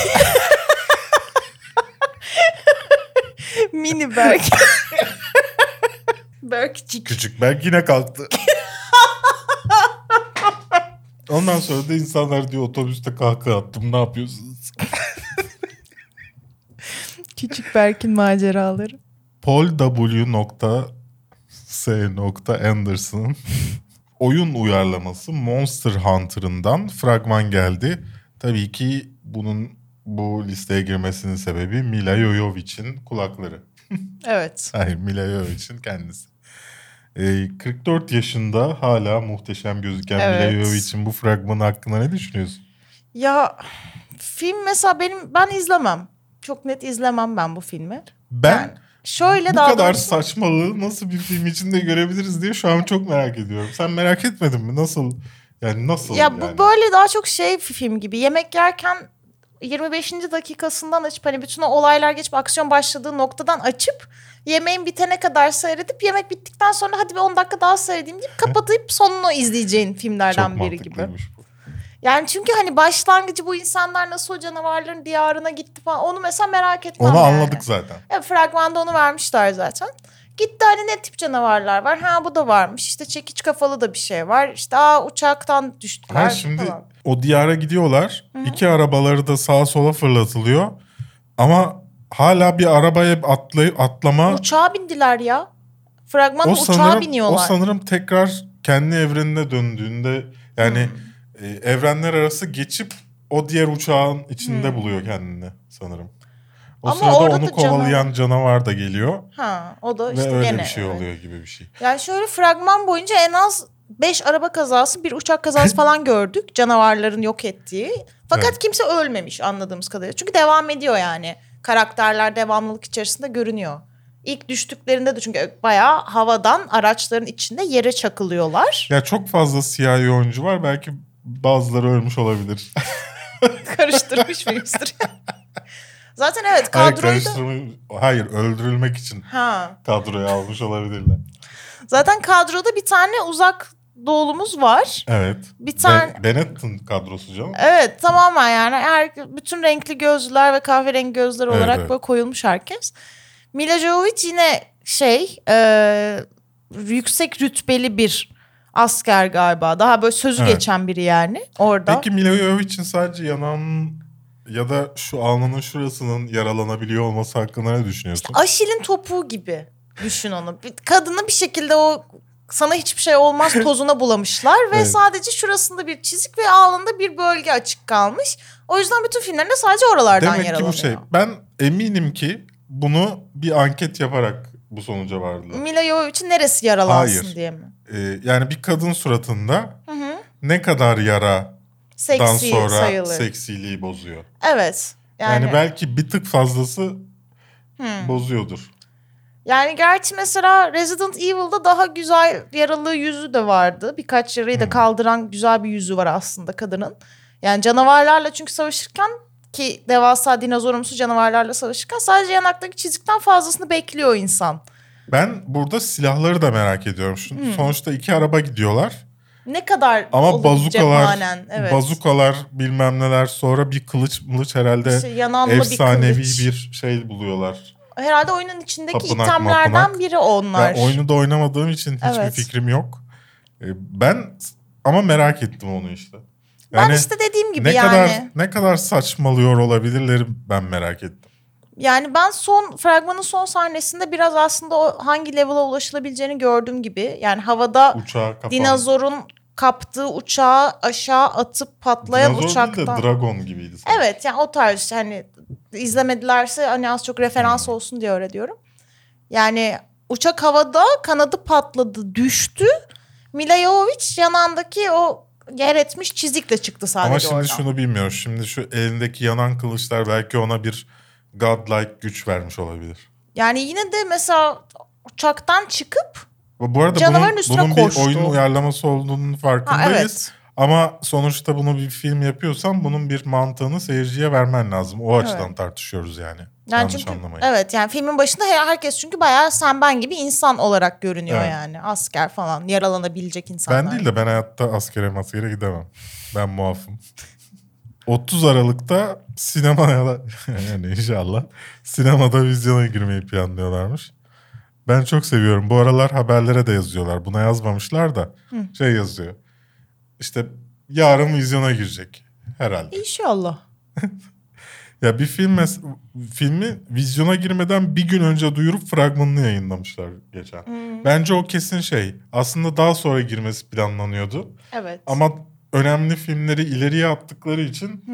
Mini Berk. Berkcik. Küçük Berk yine kalktı. Ondan sonra da insanlar diyor otobüste kahkaha attım ne yapıyorsunuz? Küçük Berk'in maceraları. Paul W. S. Anderson oyun uyarlaması Monster Hunter'ından fragman geldi. Tabii ki bunun bu listeye girmesinin sebebi Mila Jovovic'in kulakları. Evet. Hayır Mila Jovovic'in kendisi. Ee, 44 yaşında hala muhteşem gözüken Evet. Mila Jovovic'in bu fragmanı hakkında ne düşünüyorsun? Ya film mesela benim ben izlemem. Çok net izlemem ben bu filmi. Ben Yani şöyle bu daha kadar doğrusu- saçmalığı nasıl bir film içinde görebiliriz diye şu an çok merak ediyorum. Sen merak etmedin mi? Nasıl? Yani nasıl? Ya bu yani? böyle daha çok şey film gibi. Yemek yerken 25. dakikasından açıp hani bütün o olaylar geçip aksiyon başladığı noktadan açıp yemeğin bitene kadar seyredip yemek bittikten sonra hadi bir 10 dakika daha seyredeyim deyip kapatıp sonunu izleyeceğin filmlerden Çok biri gibi. Yani çünkü hani başlangıcı bu insanlar nasıl o canavarların diyarına gitti falan onu mesela merak etmem Onu yani. anladık zaten. Evet, fragmanda onu vermişler zaten. Gitti hani ne tip canavarlar var? Ha bu da varmış. İşte çekiç kafalı da bir şey var. İşte aa uçaktan düştüler Ha şimdi falan. o diyara gidiyorlar. İki arabaları da sağa sola fırlatılıyor. Ama hala bir arabaya atlayıp atlama Uçağa bindiler ya. Fragmanda o uçağa sanırım o biniyorlar. sanırım tekrar kendi evrenine döndüğünde yani Hmm. E, evrenler arası geçip o diğer uçağın içinde Hmm. buluyor kendini sanırım. O Ama sırada onu kovalayan canavar da geliyor Ha o da ve işte öyle gene. bir şey evet. oluyor gibi bir şey. Yani şöyle fragman boyunca en az 5 araba kazası, bir uçak kazası falan gördük. Canavarların yok ettiği. Fakat Evet. kimse ölmemiş anladığımız kadarıyla. Çünkü devam ediyor yani. Karakterler devamlılık içerisinde görünüyor. İlk düştüklerinde de çünkü bayağı havadan araçların içinde yere çakılıyorlar. Ya çok fazla siyahi oyuncu var belki bazıları ölmüş olabilir. Karıştırmış mıyızdır? Zaten evet Hayır, kadroyu da... karıştırma- Hayır öldürülmek için Ha. kadroya almış olabilirler. Zaten kadroda bir tane uzak doğulumuz var. Evet. Bir tane... Ben- Benetton kadrosu canım. Evet tamamen yani her, bütün renkli gözlüler ve kahverengi gözler Evet, olarak evet. böyle koyulmuş herkes. Mila Jovovich yine şey e, yüksek rütbeli bir asker galiba. Daha böyle sözü Evet. geçen biri yani orada. Peki Mila Jovovic'in sadece yanağının ya da şu alnının şurasının yaralanabiliyor olması hakkında ne düşünüyorsun? Aşil'in topuğu gibi düşün onu. Kadını bir şekilde o sana hiçbir şey olmaz tozuna bulamışlar ve Evet. sadece şurasında bir çizik ve alnında bir bölge açık kalmış. O yüzden bütün filmlerinde sadece oralardan Demek ki yaralanıyor. bu şey. Ben eminim ki bunu bir anket yaparak bu sonuca vardılar. Mila Jovovich'in neresi yaralansın Hayır. diye mi? Ee, yani bir kadın suratında Hı hı. ne kadar yaradan Seksi sonra sayılır. seksiliği bozuyor. Evet. Yani, Yani, yani, belki bir tık fazlası bozuyordur. gerçi mesela Resident Evil'da daha güzel yaralı yüzü de vardı. Birkaç yarayı da kaldıran güzel bir yüzü var aslında kadının. Yani canavarlarla çünkü savaşırken ki devasa dinozorumsu canavarlarla savaşırken sadece yanaktaki çizikten fazlasını bekliyor insan. Ben burada silahları da merak ediyorum. Şu, Hmm. Sonuçta iki araba gidiyorlar. Ne kadar Ama bazukalar, cephanen, evet. bazukalar bilmem neler sonra bir kılıç mılıç herhalde İşte yananlı bir efsanevi kılıç. bir, şey buluyorlar. herhalde oyunun içindeki Tapınak, itemlerden mapınak. biri onlar. Ben oyunu da oynamadığım için hiçbir Evet. fikrim yok. E, Ben ama merak ettim onu işte. Ben işte dediğim gibi ne yani. kadar ne kadar saçmalıyor olabilirler ben merak ettim. Yani ben son fragmanın son sahnesinde biraz aslında o hangi level'a ulaşılabileceğini gördüğüm gibi. Yani havada dinozorun kaptığı uçağı aşağı atıp patlayan Dinozor uçaktan. değil de dragon gibiydi. sanki. Evet yani o tarz hani izlemedilerse hani az çok referans olsun diye öyle diyorum. Yani uçak havada kanadı patladı düştü. Mila Jovovich yanandaki o yer etmiş çizikle çıktı sadece Ama şimdi oradan. şunu bilmiyor. Şimdi şu elindeki yanan kılıçlar belki ona bir godlike güç vermiş olabilir. Yani yine de mesela uçaktan çıkıp Bu arada Canavarın bunun, üstüne bunun koştu. bir oyun uyarlaması olduğunun ha, farkındayız. evet Ama sonuçta bunu bir film yapıyorsan bunun bir mantığını seyirciye vermen lazım. O açıdan Evet. tartışıyoruz yani. Yani Yanlış çünkü anlamayın. evet yani filmin başında her- herkes çünkü bayağı sen ben gibi insan olarak görünüyor Evet. yani. Asker falan yaralanabilecek insanlar. Ben değil de ben hayatta askere maskere gidemem. Ben muafım. 30 Aralık'ta sinemaya da yani inşallah sinemada vizyona girmeyi planlıyorlarmış. Ben çok seviyorum. Bu aralar haberlere de yazıyorlar. Buna yazmamışlar da şey yazıyor. İşte yarın vizyona girecek herhalde. İnşallah. Ya bir film mes- filmi vizyona girmeden bir gün önce duyurup fragmanını yayınlamışlar geçen. Bence o kesin şey. Aslında daha sonra girmesi planlanıyordu. Evet. Ama önemli filmleri ileriye attıkları için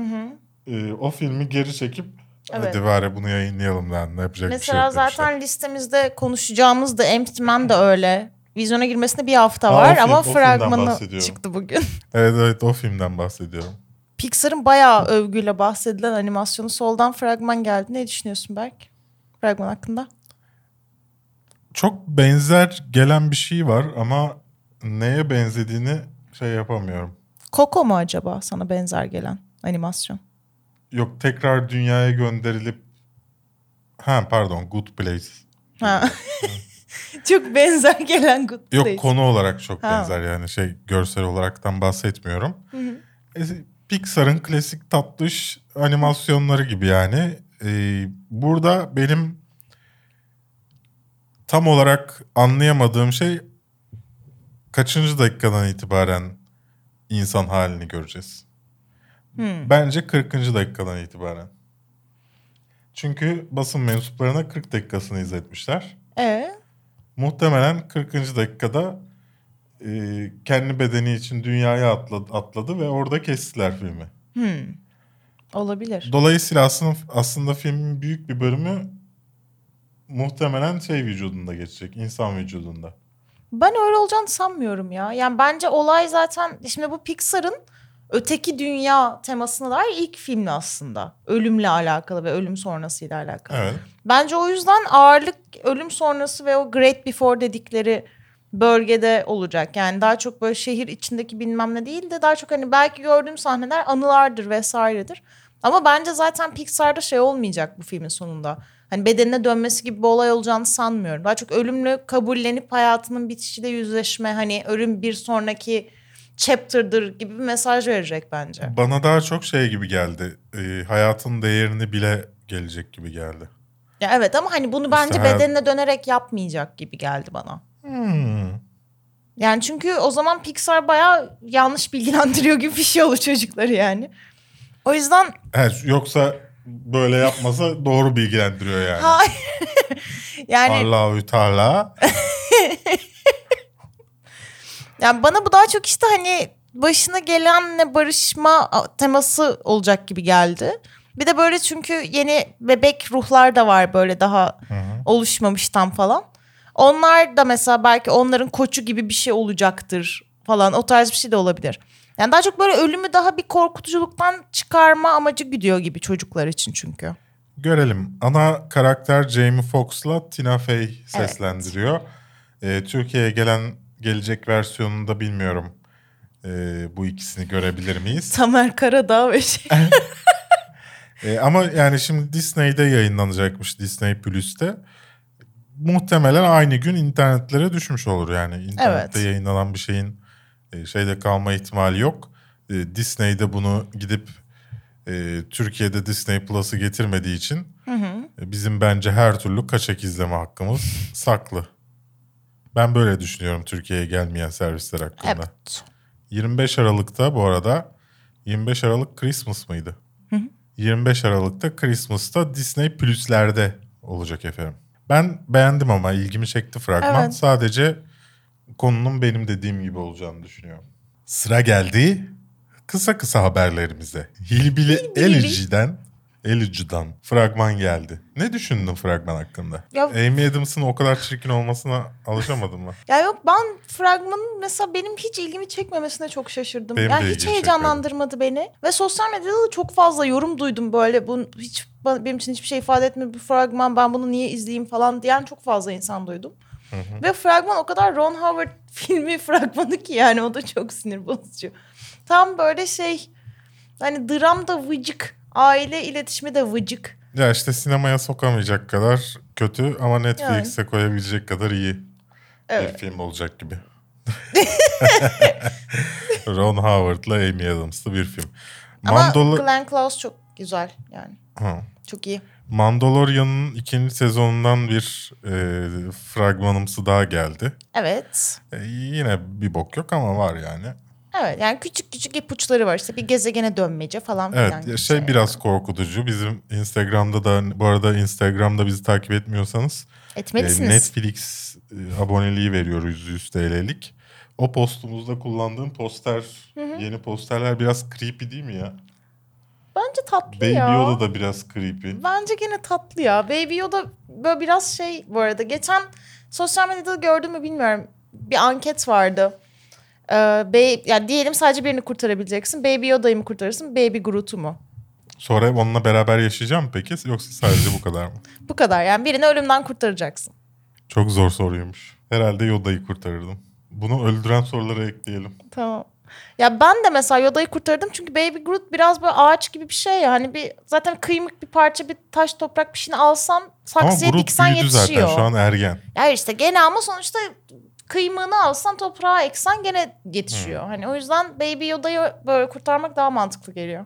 e, o filmi geri çekip Evet. hadi bari bunu yayınlayalım lan ne yapacak bir şey Mesela yok demişler. zaten listemizde konuşacağımız da Empty-Man de öyle. Vizyona girmesine bir hafta Ha, o var film- ama fragmanı çıktı bugün. Evet evet o filmden bahsediyorum. Pixar'ın bayağı övgüyle bahsedilen animasyonu soldan fragman geldi. Ne düşünüyorsun Berk? Fragman hakkında. Çok benzer gelen bir şey var ama neye benzediğini şey yapamıyorum. Coco mu acaba sana benzer gelen animasyon? Yok tekrar dünyaya gönderilip ha pardon Good Place. Ha. Çok benzer gelen Good Yok Place. konu olarak çok Ha. benzer yani şey görsel olaraktan bahsetmiyorum. E, Pixar'ın klasik tatlış animasyonları gibi yani. E, burada benim tam olarak anlayamadığım şey kaçıncı dakikadan itibaren insan halini göreceğiz. Hmm. Bence 40. dakikadan itibaren. Çünkü basın mensuplarına 40 dakikasını izletmişler. Ee, Muhtemelen 40. dakikada e, kendi bedeni için dünyaya atladı, atladı ve orada kestiler filmi. hmm. Olabilir. Dolayısıyla aslında, aslında filmin büyük bir bölümü muhtemelen şey vücudunda geçecek, insan vücudunda. Ben öyle olacağını sanmıyorum ya. Yani bence olay zaten şimdi bu Pixar'ın öteki dünya temasına dair ilk filmi aslında. Ölümle alakalı ve ölüm sonrasıyla alakalı. Evet. Bence o yüzden ağırlık ölüm sonrası ve o Great Before dedikleri bölgede olacak. Yani daha çok böyle şehir içindeki bilmem ne değil de daha çok hani belki gördüğüm sahneler anılardır vesairedir. Ama bence zaten Pixar'da şey olmayacak bu filmin sonunda. Hani bedenine dönmesi gibi bir olay olacağını sanmıyorum. Daha çok ölümle kabullenip hayatının bitişiyle yüzleşme hani ölüm bir sonraki chapter'dır gibi bir mesaj verecek bence. Bana daha çok şey gibi geldi. e, hayatın değerini bile gelecek gibi geldi. Ya evet ama hani bunu bence hayat- bedenine dönerek yapmayacak gibi geldi bana. Hmm. Yani çünkü o zaman Pixar bayağı yanlış bilgilendiriyor gibi bir şey olur çocukları yani. O yüzden Evet, yoksa böyle yapmasa doğru bilgilendiriyor yani. hayır. yani Allahü Teala. yani bana bu daha çok işte hani başına gelenle barışma teması olacak gibi geldi. Bir de böyle çünkü yeni bebek ruhlar da var böyle daha oluşmamış tam falan. Onlar da mesela belki onların koçu gibi bir şey olacaktır falan. O tarz bir şey de olabilir. Yani daha çok böyle ölümü daha bir korkutuculuktan çıkarma amacı gidiyor gibi çocuklar için çünkü. Görelim. Ana karakter Jamie Foxx'la Tina Fey seslendiriyor. Ee, Türkiye'ye gelen gelecek versiyonunda bilmiyorum. Ee, bu ikisini görebilir miyiz? Tamer Karadağ ve şey. Ee, ama yani şimdi Disney'de yayınlanacakmış Disney Plus'te. Muhtemelen aynı gün internetlere düşmüş olur yani. İnternette Evet. yayınlanan bir şeyin e, şeyde kalma ihtimali yok. E, Disney'de bunu gidip e, Türkiye'de Disney Plus'ı getirmediği için E, Bizim bence her türlü kaçak izleme hakkımız saklı. Ben böyle düşünüyorum Türkiye'ye gelmeyen servisler hakkında. Evet. 25 Aralık'ta bu arada 25 Aralık Christmas mıydı? 25 Aralık'ta Christmas'ta Disney Plus'lerde olacak efendim. Ben beğendim ama ilgimi çekti fragman. Evet. Sadece konunun benim dediğim gibi olacağını düşünüyorum. Sıra geldi kısa kısa haberlerimize. Hilbili Elici'den Elici'den fragman geldi. Ne düşündün fragman hakkında? Ya- Amy Adams'ın o kadar çirkin olmasına alışamadın mı? Ya yok ben fragmanın mesela benim hiç ilgimi çekmemesine çok şaşırdım. Benim yani hiç heyecanlandırmadı beni. Ve sosyal medyada da çok fazla yorum duydum böyle. Bu hiç benim için hiçbir şey ifade etmiyor bu fragman. Ben bunu niye izleyeyim falan diyen çok fazla insan duydum. Ve fragman o kadar Ron Howard filmi fragmanı ki yani o da çok sinir bozucu. Tam böyle şey hani dram da vıcık. Aile iletişimi de vıcık. Ya işte sinemaya sokamayacak kadar kötü ama Netflix'e koyabilecek kadar iyi Evet. bir film olacak gibi. Ron Howard'la Amy Adams'lı bir film. Ama Mandal- Glenn Close çok güzel yani. Ha. Çok iyi. Mandalorian'ın ikinci sezonundan bir e, fragmanımsı daha geldi. Evet. E, yine bir bok yok ama var yani. Evet yani küçük küçük ipuçları var. İşte bir gezegene dönmece falan Evet filan. gibi şey biraz korkutucu. Bizim Instagram'da da bu arada Instagram'da bizi takip etmiyorsanız e, Etmelisiniz. Netflix e, aboneliği veriyoruz 100 TL'lik. O postumuzda kullandığım poster, yeni posterler biraz creepy değil mi ya? Bence tatlı Baby ya. Yoda da biraz creepy. Bence gene tatlı ya. Baby Yoda böyle biraz şey bu arada. Geçen sosyal medyada gördüm mü bilmiyorum. Bir anket vardı. Ee, baby, yani diyelim sadece birini kurtarabileceksin. Baby Yoda'yı mı kurtarırsın? Baby Groot'u mu? Sonra onunla beraber yaşayacağım peki yoksa sadece bu kadar mı? Bu kadar yani birini ölümden kurtaracaksın. Çok zor soruymuş. Herhalde Yoda'yı kurtarırdım. Bunu öldüren sorulara ekleyelim. Tamam. Ya ben de mesela Yoda'yı kurtardım çünkü Baby Groot biraz böyle ağaç gibi bir şey ya. Hani bir zaten kıymık bir parça bir taş toprak bir şeyini alsan Ama saksıya Groot diksen büyüdü yetişiyor. zaten şu an ergen. Ya işte gene ama sonuçta kıymığını alsan toprağa eksen gene yetişiyor. Hani o yüzden Baby Yoda'yı böyle kurtarmak daha mantıklı geliyor.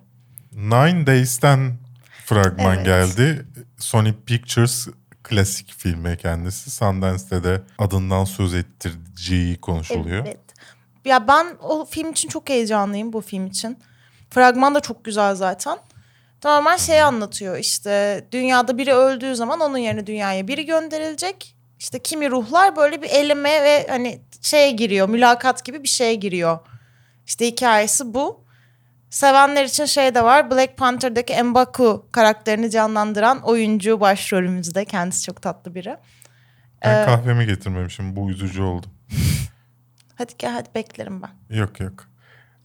Nine Days'ten fragman Evet. geldi. Sony Pictures klasik filmi kendisi. Sundance'de de adından söz ettireceği konuşuluyor. Evet. Ya ben o film için çok heyecanlıyım bu film için. Fragman da çok güzel zaten. Tamamen şey anlatıyor işte dünyada biri öldüğü zaman onun yerine dünyaya biri gönderilecek. İşte kimi ruhlar böyle bir eleme ve hani şeye giriyor mülakat gibi bir şeye giriyor. İşte hikayesi bu. Sevenler için şey de var Black Panther'daki M'Baku karakterini canlandıran oyuncu başrolümüzde. Kendisi çok tatlı biri. Ben Ee, kahvemi getirmemişim. Bu üzücü oldu. Hadi gel hadi beklerim ben. Yok yok.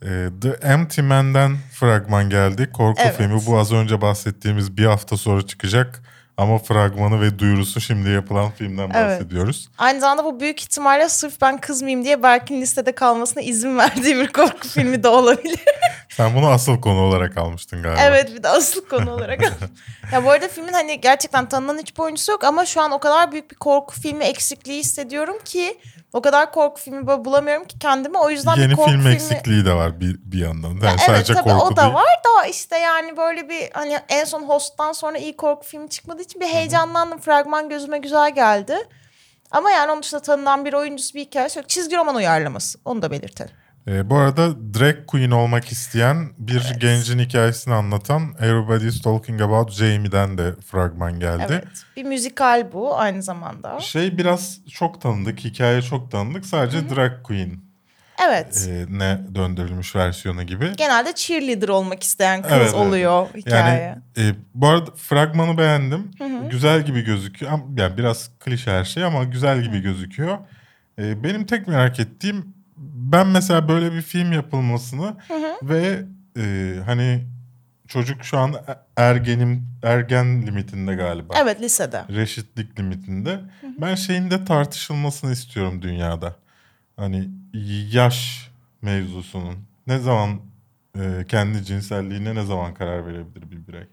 Ee, The Empty Man'den fragman geldi. Korku Evet. filmi. Bu az önce bahsettiğimiz bir hafta sonra çıkacak. Ama fragmanı ve duyurusu şimdi yapılan filmden Evet. bahsediyoruz. Aynı zamanda bu büyük ihtimalle sırf ben kızmayayım diye Berk'in listede kalmasına izin verdiği bir korku filmi de olabilir. Sen bunu asıl konu olarak almıştın galiba. evet bir de asıl konu olarak. ya bu arada filmin hani gerçekten tanınan hiçbir oyuncusu yok ama şu an o kadar büyük bir korku filmi eksikliği hissediyorum ki o kadar korku filmi böyle bulamıyorum ki kendime. O yüzden Yeni bir korku film filmi... eksikliği de var bir, bir yandan. Yani Ya evet sadece tabii korku o da değil. var da işte yani böyle bir hani en son Host'tan sonra iyi korku filmi çıkmadığı için bir heyecanlandım. Fragman gözüme güzel geldi. Ama yani onun dışında tanınan bir oyuncusu bir hikayesi yok. Çizgi roman uyarlaması. Onu da belirtelim. Ee, bu arada drag queen olmak isteyen bir gencin hikayesini anlatan Everybody's Talking About Jamie'den de fragman geldi. Evet. Bir müzikal bu aynı zamanda. Şey biraz çok tanıdık, hikaye çok tanıdık. Sadece drag queen Evet. e, ne döndürülmüş versiyonu gibi. Genelde cheerleader olmak isteyen kız Evet, evet. oluyor hikaye. Yani e, bu arada fragmanı beğendim. Güzel gibi gözüküyor. Yani biraz klişe her şey ama güzel gibi gözüküyor. E, benim tek merak ettiğim ben mesela böyle bir film yapılmasını ve e, hani çocuk şu an ergenim ergen limitinde galiba. Evet lisede. Reşitlik limitinde. Ben şeyin de tartışılmasını istiyorum dünyada. Hani yaş mevzusunun ne zaman e, kendi cinselliğine ne zaman karar verebilir bir birey?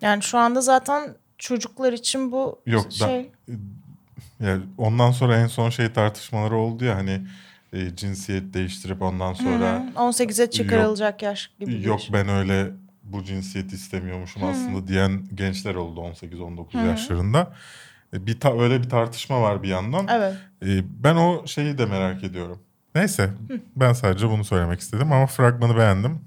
Yani şu anda zaten çocuklar için bu Yok da- şey. Yani ondan sonra en son şey tartışmaları oldu ya hani e, cinsiyet değiştirip ondan sonra Hı hı. 18'e çıkarılacak yaş gibi. yok ben öyle bu cinsiyeti istemiyormuşum aslında diyen gençler oldu 18-19 yaşlarında. E, Bir ta- öyle bir tartışma var bir yandan. Evet. E, ben o şeyi de merak ediyorum. Neyse ben sadece bunu söylemek istedim ama fragmanı beğendim.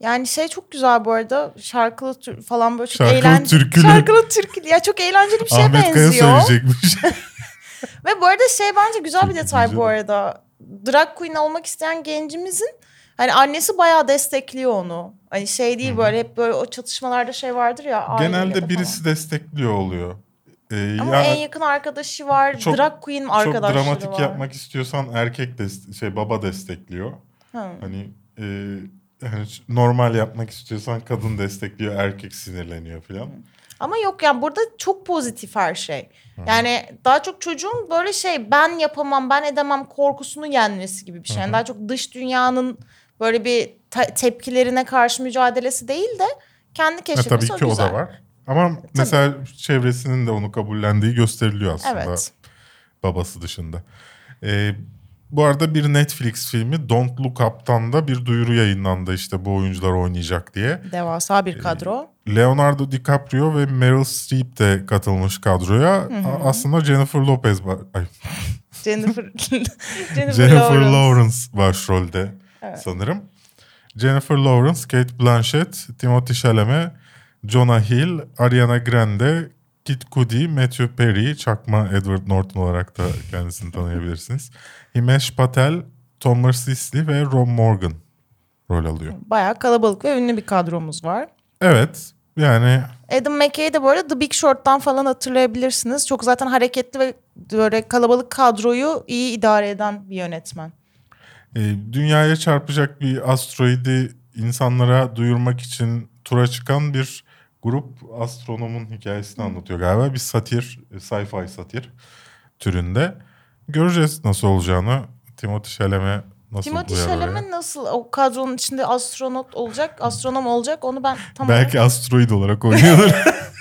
Yani şey çok güzel bu arada. Şarkılı tür falan böyle çok Şarkılı eğlenceli. türkülü. Şarkılı türkülü. Ya çok eğlenceli bir şeye Ahmet Kaya benziyor. söyleyecekmiş. Ve bu arada şey bence güzel bir detay güzel. bu arada. Drag queen olmak isteyen gencimizin hani annesi bayağı destekliyor onu. Hani şey değil böyle hep böyle o çatışmalarda şey vardır ya. Genelde birisi destekliyor oluyor. E, Ama ya en yakın arkadaşı var. çok- drag queen çok arkadaşları dramatik var. yapmak istiyorsan erkek des- şey baba destekliyor. Hı. Hani e, hani normal yapmak istiyorsan kadın destekliyor, erkek sinirleniyor falan. Ama yok yani burada çok pozitif her şey. Yani daha çok çocuğun böyle şey ben yapamam ben edemem korkusunu yenmesi gibi bir şey. Yani daha çok dış dünyanın böyle bir te- tepkilerine karşı mücadelesi değil de kendi E, keşfetmesi tabii ki o güzel. da var. Ama mesela çevresinin de onu kabullendiği gösteriliyor aslında Evet. babası dışında. E, bu arada bir Netflix filmi Don't Look Up'tan da bir duyuru yayınlandı işte bu oyuncular oynayacak diye. Devasa bir kadro. Leonardo DiCaprio ve Meryl Streep de katılmış kadroya. A- Aslında Jennifer Lopez ay, Jennifer, Jennifer, Jennifer Lawrence. Lawrence başrolde sanırım. Jennifer Lawrence, Kate Blanchett, Timothée Chalamet, Jonah Hill, Ariana Grande, Kid Cudi, Matthew Perry, çakma Edward Norton olarak da kendisini tanıyabilirsiniz. Himesh Patel, Thomas Sisley ve Ron Morgan rol alıyor. Bayağı kalabalık ve ünlü bir kadromuz var. Evet yani Adam McKay de bu arada The Big Short'tan falan hatırlayabilirsiniz. Çok zaten hareketli ve böyle kalabalık kadroyu iyi idare eden bir yönetmen. E, dünyaya çarpacak bir asteroidi insanlara duyurmak için tura çıkan bir grup astronomun hikayesini anlatıyor galiba. Bir satir, e, sci-fi satir türünde. Göreceğiz nasıl olacağını. Timothy Chalamet nasıl oraya. Chalamet nasıl o kadronun içinde astronot olacak, astronom olacak onu ben tam Belki asteroid olarak oynuyordur.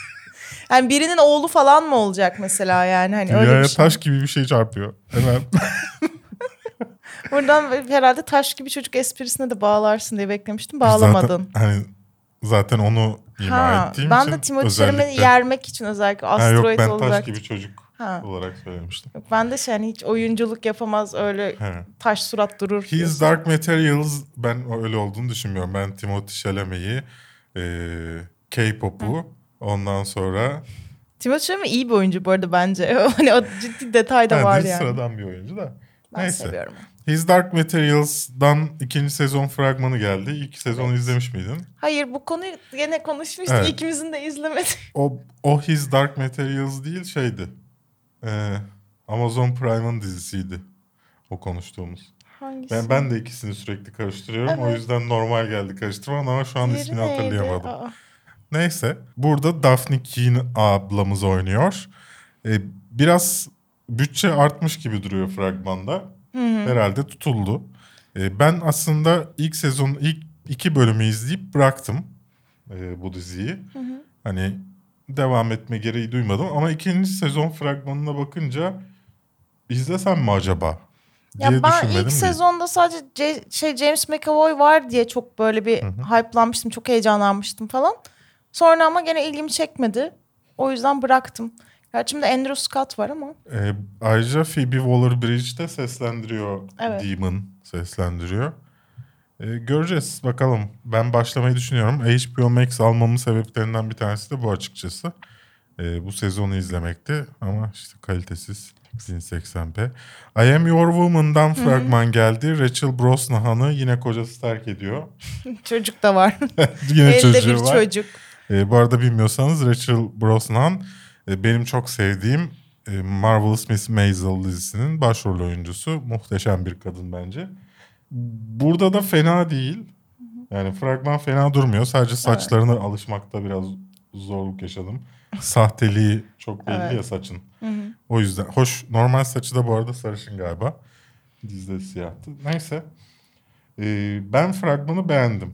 Yani birinin oğlu falan mı olacak mesela yani hani öyle Dünyaya bir şey. taş gibi bir şey çarpıyor. Hemen. Buradan herhalde taş gibi çocuk esprisine de bağlarsın diye beklemiştim. Bağlamadın. Zaten, hani, zaten onu ima Ha, ettiğim ben için de Timothée Chalamet'i özellikle- yermek için özellikle Ha, asteroid yok ben olacak. taş gibi çocuk Ha. olarak söylemiştim. Yok, ben de şey hani hiç oyunculuk yapamaz öyle He. taş surat durur. His diyorsun. Dark Materials ben öyle olduğunu düşünmüyorum. Ben Timothy Chalamet'i, e, K-pop'u ondan sonra Timothée Chalamet iyi bir oyuncu bu arada bence. hani o ciddi detay da ben var de yani. sıradan bir oyuncu da. Ben Neyse. seviyorum. His Dark Materials'dan ikinci sezon fragmanı geldi. İlk sezonu izlemiş miydin? Hayır bu konuyu gene konuşmuştuk. Evet. İkimizin de izlemedik. O, o His Dark Materials değil şeydi. Ee, Amazon Prime'ın dizisiydi. O konuştuğumuz. Hangisi? Ben, ben de ikisini sürekli karıştırıyorum. O Evet. yüzden normal geldi karıştırmam ama şu an Diğeri ismini neydi? hatırlayamadım. Aa. Neyse. Burada Daphne Keane ablamız oynuyor. Ee, biraz bütçe artmış gibi duruyor fragmanda. Herhalde tutuldu. Ee, ben aslında ilk sezonun ilk iki bölümü izleyip bıraktım e, bu diziyi. Hani devam etme gereği duymadım. Ama ikinci sezon fragmanına bakınca izlesem mi acaba? diye Ya ben ilk değil. sezonda sadece Ce- şey James McAvoy var diye çok böyle bir hype'lanmıştım. Çok heyecanlanmıştım falan. Sonra ama gene ilgimi çekmedi. O yüzden bıraktım. Gerçi şimdi Andrew Scott var ama. Ee, ayrıca Phoebe Waller-Bridge de seslendiriyor. Evet. Demon seslendiriyor. Ee, göreceğiz bakalım. Ben başlamayı düşünüyorum. HBO Max almamın sebeplerinden bir tanesi de bu açıkçası. Ee, bu sezonu izlemekti ama işte kalitesiz 1080p. I Am Your Woman'dan fragman geldi. Rachel Brosnahan'ı yine kocası terk ediyor. Çocuk da var. yine Elde çocuğu bir var. çocuk. Ee, bu arada bilmiyorsanız Rachel Brosnahan e, benim çok sevdiğim e, Marvelous Miss Maisel dizisinin başrol oyuncusu. Muhteşem bir kadın bence. Burada da fena değil. Yani fragman fena durmuyor. Sadece saçlarına alışmakta biraz zorluk yaşadım. Sahteliği çok belli Evet. ya saçın. O yüzden. Hoş normal saçı da bu arada sarışın galiba. Dizide siyahtı. Neyse. Ee, ben fragmanı beğendim.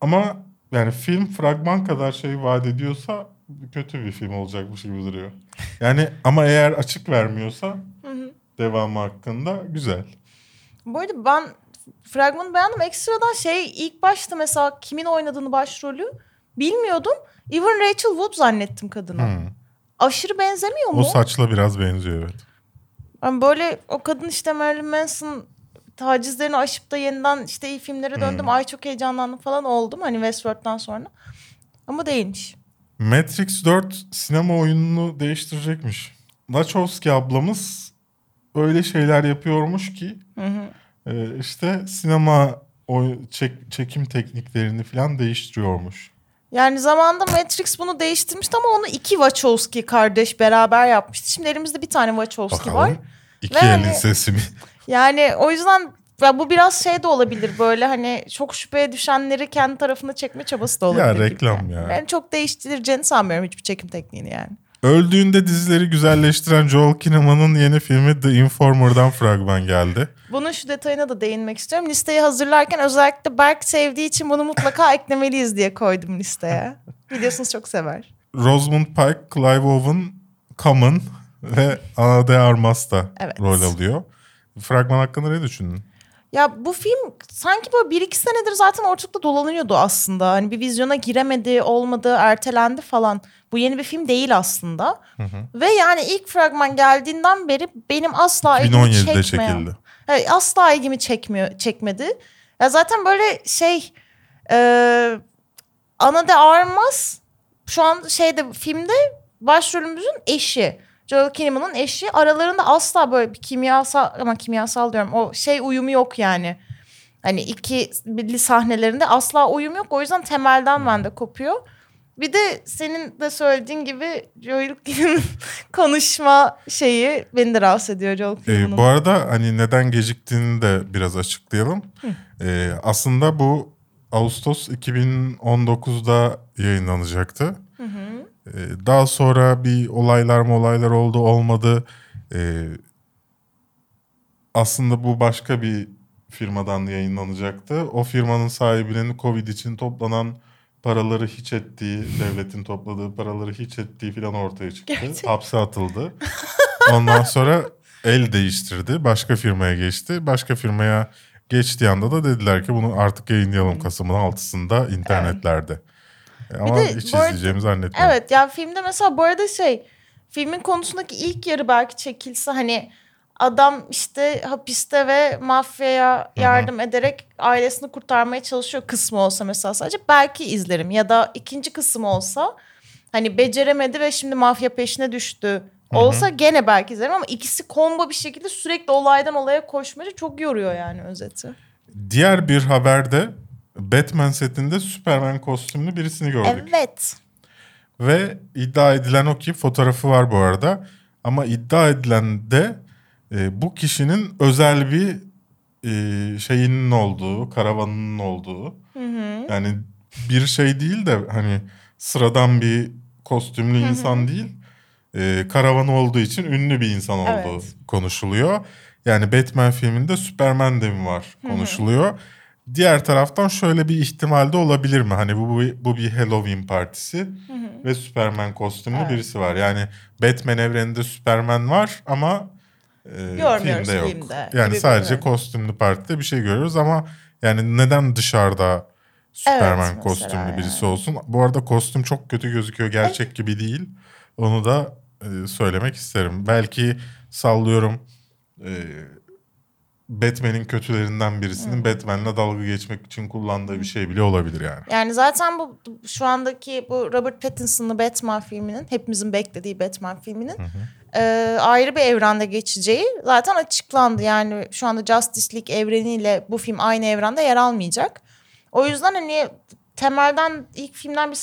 Ama yani film fragman kadar şey vaat ediyorsa kötü bir film olacakmış gibi duruyor. Yani ama eğer açık vermiyorsa devamı hakkında güzel. Bu arada ben fragmanı beğendim. Ekstradan şey ilk başta mesela kimin oynadığını başrolü bilmiyordum. Even Rachel Wood zannettim kadını. Hmm. Aşırı benzemiyor mu? O saçla biraz benziyor evet. Yani böyle o kadın işte Marilyn Manson tacizlerini aşıp da yeniden işte iyi filmlere döndüm. Ay çok heyecanlandım falan oldum hani Westworld'dan sonra. Ama değilmiş. Matrix 4 sinema oyununu değiştirecekmiş. Wachowski ablamız öyle şeyler yapıyormuş ki e, işte sinema oy- çek- çekim tekniklerini falan değiştiriyormuş. Yani zamanında Matrix bunu değiştirmişti ama onu iki Wachowski kardeş beraber yapmıştı. Şimdi elimizde bir tane Wachowski var. Bakalım iki Ve elin hani- sesi mi? Yani o yüzden ya bu biraz şey de olabilir böyle hani çok şüpheye düşenleri kendi tarafına çekme çabası da olabilir. gibi reklam yani. ya. Ben çok değiştireceğini sanmıyorum hiçbir çekim tekniğini yani. Öldüğünde dizileri güzelleştiren Joel Kinnaman'ın yeni filmi The Informer'dan fragman geldi. Bunun şu detayına da değinmek istiyorum. Listeyi hazırlarken özellikle Berk sevdiği için bunu mutlaka eklemeliyiz diye koydum listeye. Biliyorsunuz çok sever. Rosamund Pike, Clive Owen, Common ve Ana de Armas da Evet. rol alıyor. Fragman hakkında ne düşündün? Ya bu film sanki böyle bir iki senedir zaten ortalıkta dolanıyordu aslında. Hani bir vizyona giremedi, olmadı, ertelendi falan. Bu yeni bir film değil aslında. Ve yani ilk fragman geldiğinden beri benim asla ilgimi 2017'de çekmeyen. çekildi. Evet, asla ilgimi çekmiyor, çekmedi. Ya zaten böyle şey e, Ana de Armas şu an şeyde filmde başrolümüzün eşi. Joel Kinnaman'ın eşi. Aralarında asla böyle bir kimyasal ama kimyasal diyorum o şey uyumu yok yani. Hani iki birli sahnelerinde asla uyum yok. O yüzden temelden bende kopuyor. Bir de senin de söylediğin gibi Joel Kinnaman'ın konuşma şeyi beni de rahatsız ediyor Joel Ee, Kinnaman'ın. bu arada hani neden geciktiğini de biraz açıklayalım. Ee, aslında bu Ağustos 2019'da yayınlanacaktı. Ee, daha sonra bir olaylar mı olaylar oldu olmadı. Ee, aslında bu başka bir firmadan yayınlanacaktı. O firmanın sahibinin Covid için toplanan paraları hiç ettiği, devletin topladığı paraları hiç ettiği falan ortaya çıktı. Gerçek- Hapse atıldı. Ondan sonra el değiştirdi. Başka firmaya geçti. Başka firmaya geçtiği anda da dediler ki bunu artık yayınlayalım Kasım'ın 6'sında internetlerde. Ama de hiç arada- izleyeceğimizi zannetmiyorum. Evet yani filmde mesela bu arada şey filmin konusundaki ilk yarı belki çekilse hani adam işte hapiste ve mafyaya yardım ederek ailesini kurtarmaya çalışıyor kısmı olsa mesela sadece belki izlerim ya da ikinci kısım olsa hani beceremedi ve şimdi mafya peşine düştü olsa gene belki izlerim ama ikisi combo bir şekilde sürekli olaydan olaya koşmacı çok yoruyor yani özeti. Diğer bir haberde Batman setinde Superman kostümlü birisini gördük. Evet. Ve iddia edilen o ki fotoğrafı var bu arada. Ama iddia edilen de e, bu kişinin özel bir e, şeyinin olduğu, karavanının olduğu. Yani bir şey değil de hani sıradan bir kostümlü insan değil. E, karavanı olduğu için ünlü bir insan olduğu Evet. konuşuluyor. Yani Batman filminde Superman de mi var konuşuluyor. Diğer taraftan şöyle bir ihtimal de olabilir mi? Hani bu, bu, bu bir Halloween partisi ve Superman kostümlü Evet. birisi var. Yani Batman evreninde Superman var ama e, Görmüyoruz filmde yok. filmde yani sadece böyle. kostümlü partide bir şey görüyoruz ama yani neden dışarıda Superman mesela kostümlü birisi yani. olsun? Bu arada kostüm çok kötü gözüküyor. Gerçek gibi değil. Onu da e, söylemek isterim. Belki sallıyorum e, Batman'in kötülerinden birisinin Batman'le dalga geçmek için kullandığı bir şey bile olabilir yani. Yani zaten bu şu andaki bu Robert Pattinson'lı Batman filminin hepimizin beklediği Batman filminin e, ayrı bir evrende geçeceği zaten açıklandı. Yani şu anda Justice League evreniyle bu film aynı evrende yer almayacak. O yüzden hani temelden ilk filmden bir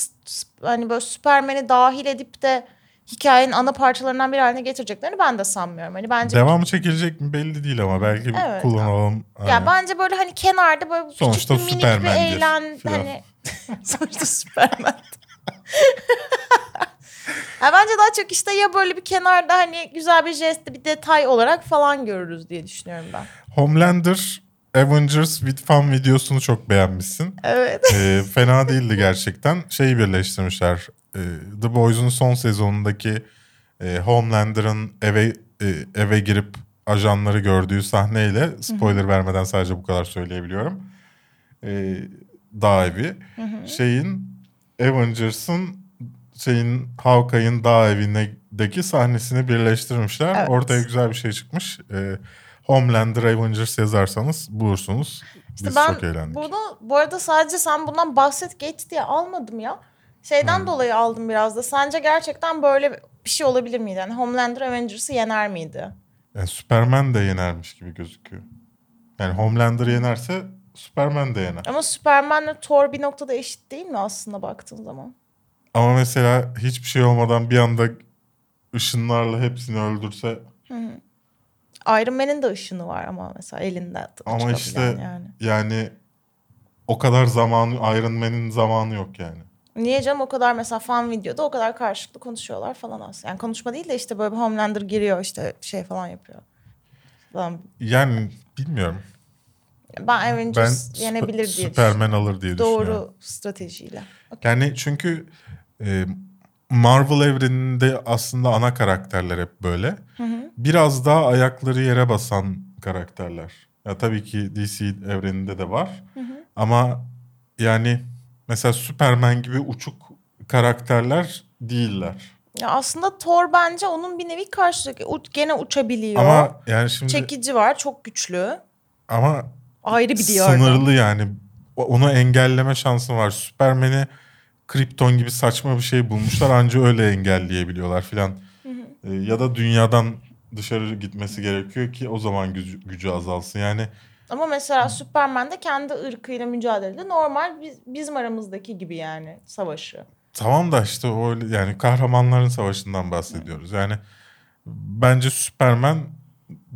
hani böyle Superman'i dahil edip de hikayenin ana parçalarından bir haline getireceklerini ben de sanmıyorum. Hani bence Devamı çekilecek mi belli değil ama belki Evet. kullanalım. ya Hani bence böyle hani kenarda böyle Sonuçta küçük bir minik bir eğlen hani sonuçta Superman. ya bence daha çok işte ya böyle bir kenarda hani güzel bir jest, bir detay olarak falan görürüz diye düşünüyorum ben. Homelander Avengers with Fun videosunu çok beğenmişsin. Evet. Ee, fena değildi gerçekten. Şeyi birleştirmişler. Ee, The Boys'un son sezonundaki e, Homelander'ın eve e, eve girip ajanları gördüğü sahneyle spoiler vermeden sadece bu kadar söyleyebiliyorum. Ee, dağ evi. Şeyin Avengers'ın şeyin Hawkeye'in dağ evindeki sahnesini birleştirmişler. Evet. Ortaya güzel bir şey çıkmış. Ee, Homelander Avengers yazarsanız bulursunuz. İşte Biz ben çok eğlendik. bunu bu arada sadece sen bundan bahset geç diye almadım ya. Şeyden Hmm. dolayı aldım biraz da. Sence gerçekten böyle bir şey olabilir miydi? Yani Homelander Avengers'ı yener miydi? Yani Superman de yenermiş gibi gözüküyor. Yani Homelander yenerse Superman de yener. Ama Superman'le Thor bir noktada eşit değil mi aslında baktığın zaman? Ama mesela hiçbir şey olmadan bir anda ışınlarla hepsini öldürse Iron Man'in de ışını var ama mesela elinde ama işte yani. yani. o kadar zamanı Iron Man'in zamanı yok yani. Niye canım o kadar mesela fan videoda o kadar karşılıklı konuşuyorlar falan aslında. Yani konuşma değil de işte böyle bir Homelander giriyor işte şey falan yapıyor. Falan. Yani bilmiyorum. Ben Ben Avengers Süper- yenebilir diye Superman alır diye düşünüyorum. düşünüyorum. Doğru stratejiyle. Okey. Yani çünkü e, Marvel evreninde aslında ana karakterler hep böyle. Biraz daha ayakları yere basan karakterler. Ya tabii ki DC evreninde de var. Ama yani mesela Superman gibi uçuk karakterler değiller. Ya aslında Thor bence onun bir nevi karşılık. U- gene uçabiliyor. Ama yani şimdi Çekici var çok güçlü. ama Ayrı bir diyarda. sınırlı yani. Onu engelleme şansı var. Superman'i Krypton gibi saçma bir şey bulmuşlar anca öyle engelleyebiliyorlar filan. Ee, ya da dünyadan dışarı gitmesi gerekiyor ki o zaman gücü, gücü azalsın. Yani Ama mesela Superman de kendi ırkıyla mücadelede normal biz, bizim aramızdaki gibi yani savaşı. tamam da işte o yani kahramanların savaşından bahsediyoruz. Yani bence Superman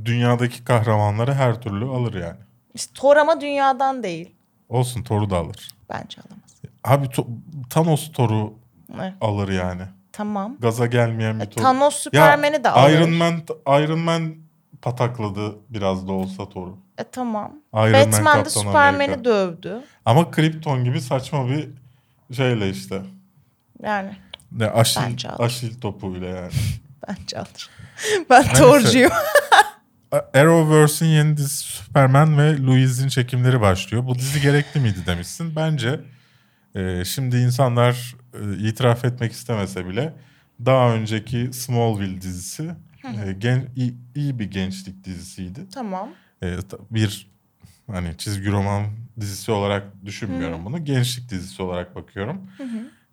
dünyadaki kahramanları her türlü alır yani. İşte Thor ama dünyadan değil. Olsun Thor'u da alır. Bence alamaz. Abi To- Thanos Thor'u Evet, alır yani. tamam. Gaza gelmeyen bir Thor. Thanos Superman'i de alır. Iron Man, Iron Man patakladı biraz da olsa Thor'u. E tamam. Iron Man, Batman de Superman'i dövdü. Ama Krypton gibi saçma bir şeyle işte. Yani Ne aşil, Bence alır. aşil topuyla yani. bence alır. ben Thor'cuyum. Arrowverse'in yeni dizisi Superman ve Louis'in çekimleri başlıyor. Bu dizi gerekli miydi demişsin. Bence e, şimdi insanlar e, itiraf etmek istemese bile daha önceki Smallville dizisi e, gen, iyi, iyi bir gençlik dizisiydi. tamam. E, bir hani çizgi roman dizisi olarak düşünmüyorum bunu. Gençlik dizisi olarak bakıyorum.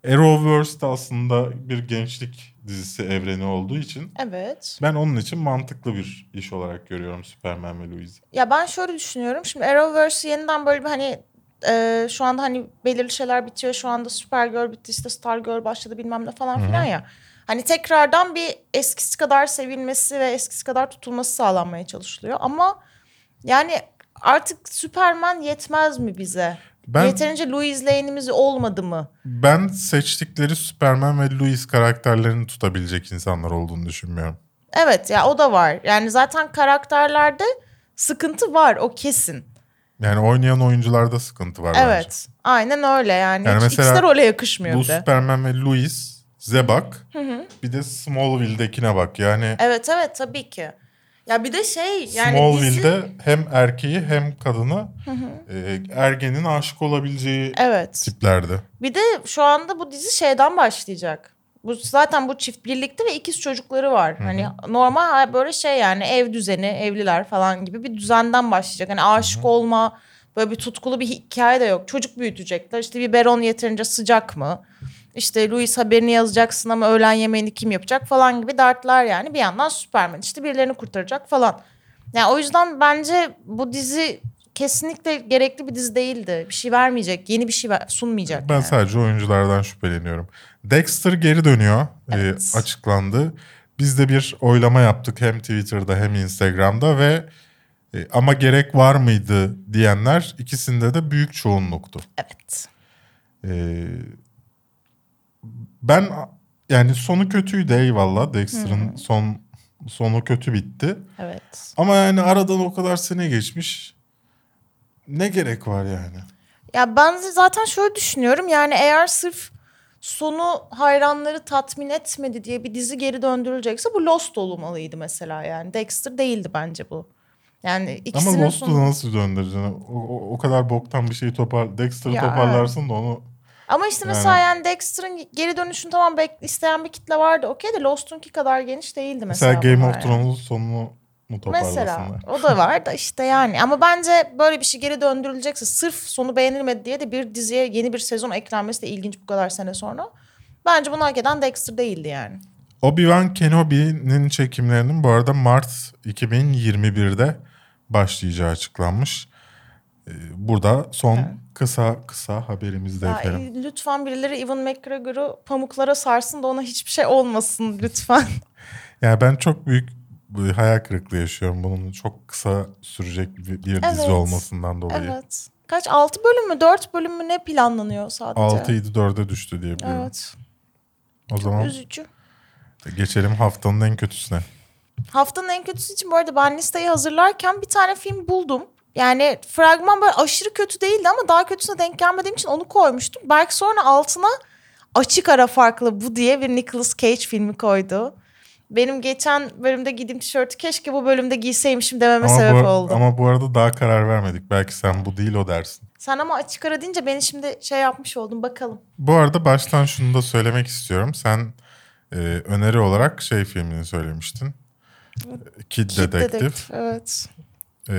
Arrowverse de aslında bir gençlik dizisi evreni olduğu için Evet. ben onun için mantıklı bir iş olarak görüyorum Superman ve Louis'i. Ya ben şöyle düşünüyorum. Şimdi Arrowverse yeniden böyle bir hani e, şu anda hani belirli şeyler bitiyor. Şu anda Supergirl bitti işte Stargirl başladı bilmem ne falan filan ya. Hani tekrardan bir eskisi kadar sevilmesi ve eskisi kadar tutulması sağlanmaya çalışılıyor. Ama yani artık Superman yetmez mi bize? Ben- Yeterince Louis Lane'imiz olmadı mı? Ben seçtikleri Superman ve Louis karakterlerini tutabilecek insanlar olduğunu düşünmüyorum. Evet ya o da var. Yani zaten karakterlerde sıkıntı var o kesin. Yani oynayan oyuncularda sıkıntı var Evet. Aynen öyle yani. Yani Hiç- mesela role yakışmıyor bence. Bu de. Superman ve Louis, Zebak bir de Smallville'dekine bak. Yani Evet evet tabii ki. Ya bir de şey yani Smallville'de dizi... hem erkeği hem kadını e, ergenin aşık olabileceği Evet. tiplerde. Bir de şu anda bu dizi şeyden başlayacak. Bu zaten bu çift birlikte ve ikiz çocukları var. Hani normal böyle şey yani ev düzeni, evliler falan gibi bir düzenden başlayacak. Hani aşık olma, böyle bir tutkulu bir hikaye de yok. Çocuk büyütecekler. İşte bir Beron yeterince sıcak mı? İşte Louis haberini yazacaksın ama öğlen yemeğini kim yapacak falan gibi dertler yani. Bir yandan Superman işte birilerini kurtaracak falan. Yani o yüzden bence bu dizi kesinlikle gerekli bir dizi değildi. Bir şey vermeyecek, yeni bir şey sunmayacak. Ben yani. sadece oyunculardan şüpheleniyorum. Dexter geri dönüyor. e, Evet. açıklandı. Biz de bir oylama yaptık hem Twitter'da hem Instagram'da ve e, ama gerek var mıydı diyenler ikisinde de büyük çoğunluktu. Evet. E, ben yani sonu kötüydü eyvallah. Dexter'ın son sonu kötü bitti. Evet. Ama yani aradan o kadar sene geçmiş. Ne gerek var yani? Ya ben zaten şöyle düşünüyorum. Yani eğer sırf sonu hayranları tatmin etmedi diye bir dizi geri döndürülecekse bu Lost olmalıydı mesela yani. Dexter değildi bence bu. Yani ikisinin Ama Lost'u sonu- nasıl döndüreceksin? O, o, o kadar boktan bir şeyi topar, Dexter'ı Ya. toparlarsın da onu Ama işte mesela yani Dexter'ın geri dönüşünü tamam bek isteyen bir kitle vardı. Okey de Lost'unki kadar geniş değildi mesela, mesela. Game of yani. Thrones'un sonunu mu? Mesela o da var da işte yani. Ama bence böyle bir şey geri döndürülecekse sırf sonu beğenilmedi diye de bir diziye yeni bir sezon eklenmesi de ilginç bu kadar sene sonra. Bence bunu hak eden Dexter değildi yani. Obi-Wan Kenobi'nin çekimlerinin bu arada Mart 2021'de başlayacağı açıklanmış. Ee, Burada son kısa kısa haberimizde Ya, efendim. e, lütfen birileri Ewan McGregor'u pamuklara sarsın da ona hiçbir şey olmasın lütfen. Yani ben çok büyük bir hayal kırıklığı yaşıyorum bunun çok kısa sürecek bir, bir dizi Evet. olmasından dolayı. evet. Kaç? 6 bölüm mü 4 bölüm mü ne planlanıyor sadece? 6 7 4'e düştü diye biliyorum. Evet. O zaman Üzücü. geçelim haftanın en kötüsüne. Haftanın en kötüsü için bu arada ben listeyi hazırlarken bir tane film buldum. Yani fragman böyle aşırı kötü değildi ama daha kötüsüne denk gelmediğim için onu koymuştum. Belki sonra altına açık ara farklı bu diye bir Nicolas Cage filmi koydu. Benim geçen bölümde giydiğim tişörtü keşke bu bölümde giyseymişim dememe Ama sebep bu, oldu. ama bu arada daha karar vermedik. Belki sen bu değil o dersin. Sen ama açık ara deyince beni şimdi şey yapmış oldun bakalım. Bu arada baştan şunu da söylemek istiyorum. Sen e, öneri olarak şey filmini söylemiştin. Kid, Kid Detective. Dedektif, Evet. E,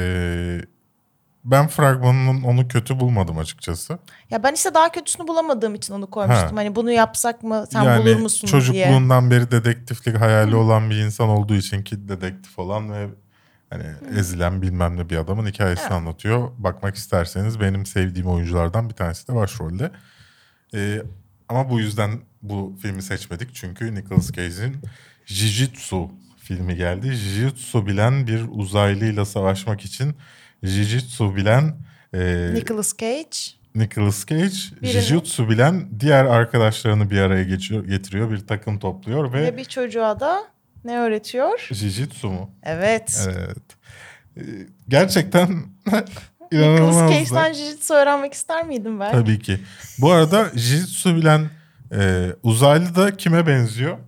ben fragmanının onu kötü bulmadım açıkçası. Ya ben işte daha kötüsünü bulamadığım için onu koymuştum. Ha. Hani bunu yapsak mı sen yani bulur musun diye. çocukluğundan beri dedektiflik hayali olan bir insan olduğu için Kid dedektif olan ve hani ezilen bilmem ne bir adamın hikayesini Evet. anlatıyor. Bakmak isterseniz benim sevdiğim oyunculardan bir tanesi de başrolde. E, ama bu yüzden bu filmi seçmedik. Çünkü Nicolas Cage'in Jijutsu filmi geldi. Jijutsu bilen bir uzaylıyla savaşmak için Jijutsu bilen e, Nicolas Cage. Nicolas Cage Birini- Jijutsu bilen diğer arkadaşlarını bir araya geçiyor, getiriyor. Bir takım topluyor ve, Ve bir çocuğa da ne öğretiyor? Jijutsu mu? Evet. Evet. Ee, Gerçekten Nicolas inanılmaz. Cage'den jiu-jitsu öğrenmek ister miydin ben? Tabii ki. Bu arada Jijutsu bilen e, uzaylı da kime benziyor?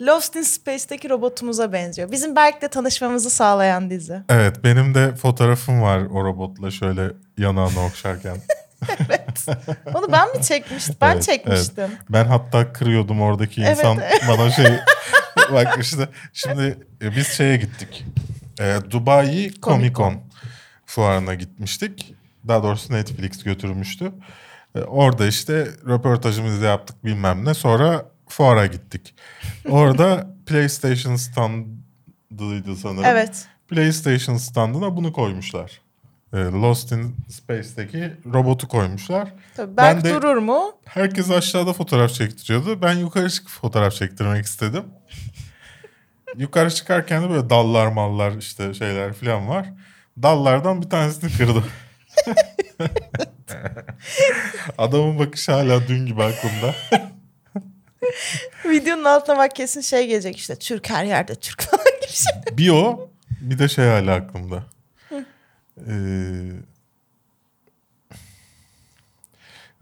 Lost in Space'teki robotumuza benziyor. Bizim Berk'le tanışmamızı sağlayan dizi. Evet benim de fotoğrafım var o robotla şöyle yanağını okşarken. Onu ben mi çekmiştim? Ben Evet, çekmiştim. Ben hatta kırıyordum oradaki Evet. insan bana şey bak işte şimdi e, biz şeye gittik. E, Dubai Comic Con fuarına gitmiştik. Daha doğrusu Netflix götürmüştü. E, orada işte röportajımızı yaptık bilmem ne. Sonra fuara gittik. Orada PlayStation standıydı sanırım. Evet. PlayStation standına bunu koymuşlar. E, Lost in Space'teki robotu koymuşlar. Tabii Ben Berk de- durur mu? Herkes aşağıda fotoğraf çektiriyordu. Ben yukarı çıkıp fotoğraf çektirmek istedim. yukarı çıkarken de böyle dallar mallar işte şeyler falan var. Dallardan bir tanesini kırdı. Adamın bakışı hala dün gibi aklımda. Videonun altına bak kesin şey gelecek işte. Türk her yerde Türk falan gibi şey. Bir o bir de şey hala aklımda. Ee,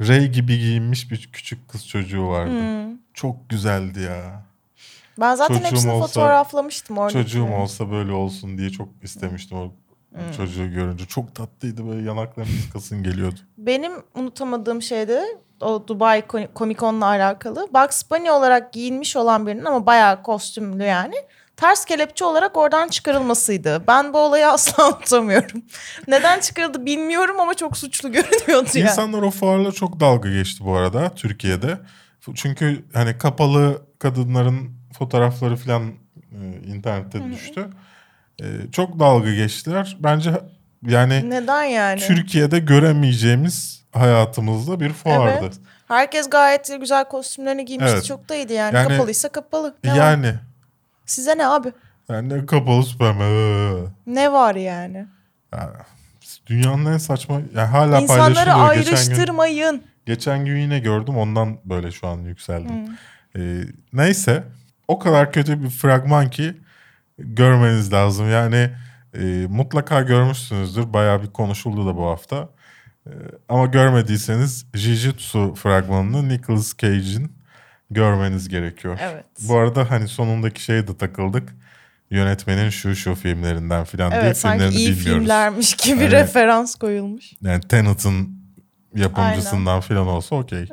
Ray gibi giyinmiş bir küçük kız çocuğu vardı. Çok güzeldi ya. Ben zaten Çocuğum hepsini olsa- fotoğraflamıştım orada. Çocuğum olsa böyle olsun diye çok istemiştim o çocuğu görünce. Çok tatlıydı böyle yanaklarım kıskasın geliyordu. Benim unutamadığım şey de o Dubai Comic Con'la alakalı. Bugs Bunny olarak giyinmiş olan birinin ama bayağı kostümlü yani. Ters kelepçe olarak oradan çıkarılmasıydı. Ben bu olayı asla unutamıyorum. Neden çıkarıldı bilmiyorum ama çok suçlu görünüyordu yani. İnsanlar o fuarla çok dalga geçti bu arada Türkiye'de. Çünkü hani kapalı kadınların fotoğrafları falan e, internette düştü. E, çok dalga geçtiler. Bence yani Neden yani? Türkiye'de göremeyeceğimiz hayatımızda bir fuardı. Evet. Herkes gayet güzel kostümlerini giymişti. Evet. Çok da iyiydi yani. Yani- Kapalıysa kapalı. Ne var? Yani Size ne abi? yani kapalı süpermen. Ee. Ne var yani? Ya, dünyanın en saçma yani hala İnsanları paylaşılıyor. Geçen gün, ayrıştırmayın. geçen gün yine gördüm ondan böyle şu an yükseldim. Ee, neyse o kadar kötü bir fragman ki görmeniz lazım. Yani e, mutlaka görmüşsünüzdür. Bayağı bir konuşuldu da bu hafta. Ee, ama görmediyseniz Jujutsu fragmanını Nicolas Cage'in görmeniz gerekiyor. Evet. Bu arada hani sonundaki şeye de takıldık. Yönetmenin şu şu filmlerinden filan diye Evet sanki filmlerini iyi bilmiyoruz. filmlermiş gibi Evet. referans koyulmuş. Yani Tenet'ın yapımcısından filan olsa okey.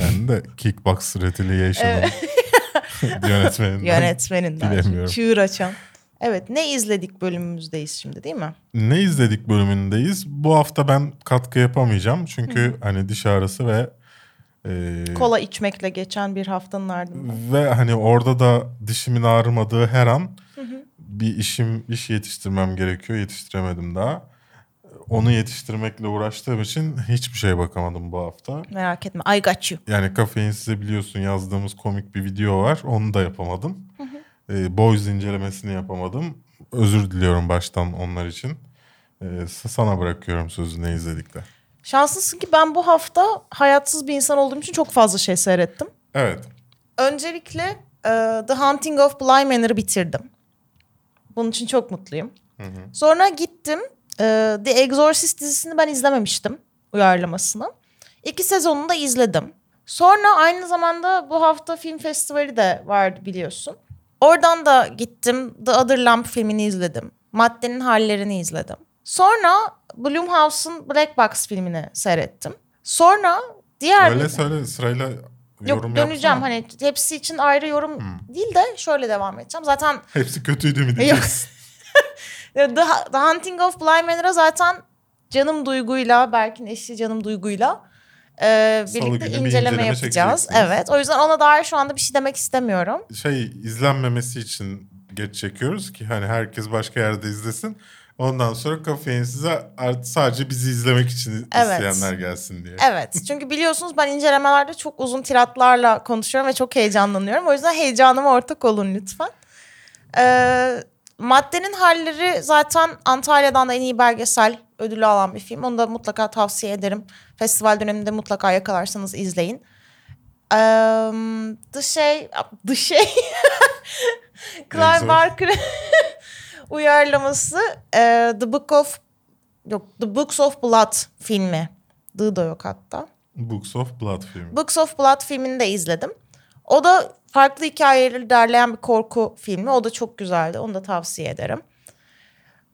Yani de Kickbox Retaliation'ın yönetmeninden. Yönetmeninden. bilemiyorum. Çığır açan. Evet ne izledik bölümümüzdeyiz şimdi değil mi? Ne izledik bölümündeyiz. Bu hafta ben katkı yapamayacağım. Çünkü hani diş ağrısı ve e, Kola içmekle geçen bir haftanın ardından. ve hani orada da dişimin ağrımadığı her an bir işim iş yetiştirmem gerekiyor. Yetiştiremedim daha. Onu yetiştirmekle uğraştığım için hiçbir şeye bakamadım bu hafta. Merak etme I got you. Yani kafein size biliyorsun yazdığımız komik bir video var. Onu da yapamadım. Ee, Boys incelemesini yapamadım. Özür diliyorum baştan onlar için. Ee, sana bırakıyorum sözü ne izledik de. Şanslısın ki ben bu hafta hayatsız bir insan olduğum için çok fazla şey seyrettim. Evet. Öncelikle e, The Haunting of Bly Manor'ı bitirdim. Bunun için çok mutluyum. Sonra gittim. e, The Exorcist dizisini ben izlememiştim. Uyarlamasını. İki sezonunu da izledim. Sonra aynı zamanda bu hafta film festivali de vardı biliyorsun. Oradan da gittim. The Other Lamp filmini izledim. Maddenin hallerini izledim. Sonra Blumhouse'un Black Box filmini seyrettim. Sonra diğer Öyle söyle sırayla Yok yorum döneceğim yapsana. hani hepsi için ayrı yorum değil de şöyle devam edeceğim. Zaten Hepsi kötüydü mü diyeceksin. The, The Hunting of Bly Manor'a zaten canım duyguyla Berk'in eşi canım duyguyla e, Salı birlikte bir inceleme, inceleme yapacağız. Evet o yüzden ona dair şu anda bir şey demek istemiyorum. şey izlenmemesi için geç çekiyoruz ki hani herkes başka yerde izlesin. Ondan sonra kafein size art- sadece bizi izlemek için Evet. isteyenler gelsin diye. Evet çünkü biliyorsunuz ben incelemelerde çok uzun tiratlarla konuşuyorum ve çok heyecanlanıyorum. O yüzden heyecanıma ortak olun lütfen. Ee, Maddenin Halleri zaten Antalya'dan da en iyi belgesel ödülü alan bir film. Onu da mutlaka tavsiye ederim. Festival döneminde mutlaka yakalarsanız izleyin. Ee, The Şey... The Şey... Clive. Barker uyarlaması e, The Book of... Yok The Books of Blood filmi. The da yok hatta. Books of Blood filmi. Books of Blood filmini de izledim. O da farklı hikayeleri derleyen bir korku filmi. O da çok güzeldi. Onu da tavsiye ederim.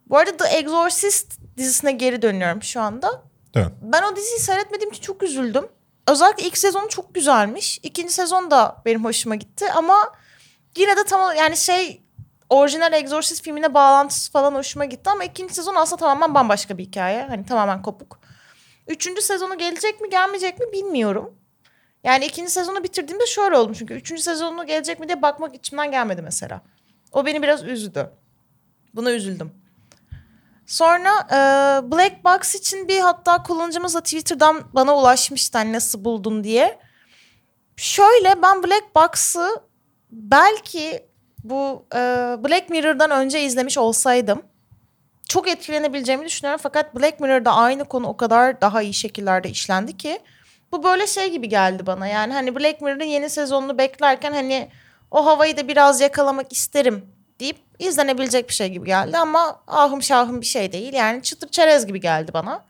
Bu arada The Exorcist dizisine geri dönüyorum şu anda. Dön. Ben o diziyi seyretmediğim için çok üzüldüm. Özellikle ilk sezonu çok güzelmiş. İkinci sezon da benim hoşuma gitti ama yine de tam yani şey orijinal Exorcist filmine bağlantısı falan hoşuma gitti ama ikinci sezon aslında tamamen bambaşka bir hikaye. Hani tamamen kopuk. Üçüncü sezonu gelecek mi gelmeyecek mi bilmiyorum. Yani ikinci sezonu bitirdiğimde şöyle oldum çünkü üçüncü sezonu gelecek mi diye bakmak içimden gelmedi mesela. O beni biraz üzdü. Buna üzüldüm. Sonra e, Black Box için bir hatta kullanıcımız da Twitter'dan bana ulaşmıştı hani nasıl buldun diye. Şöyle ben Black Box'ı belki bu e, Black Mirror'dan önce izlemiş olsaydım çok etkilenebileceğimi düşünüyorum. Fakat Black Mirror'da aynı konu o kadar daha iyi şekillerde işlendi ki bu böyle şey gibi geldi bana. Yani hani Black Mirror'ın yeni sezonunu beklerken hani o havayı da biraz yakalamak isterim deyip izlenebilecek bir şey gibi geldi ama ahım şahım bir şey değil. Yani çıtır çerez gibi geldi bana.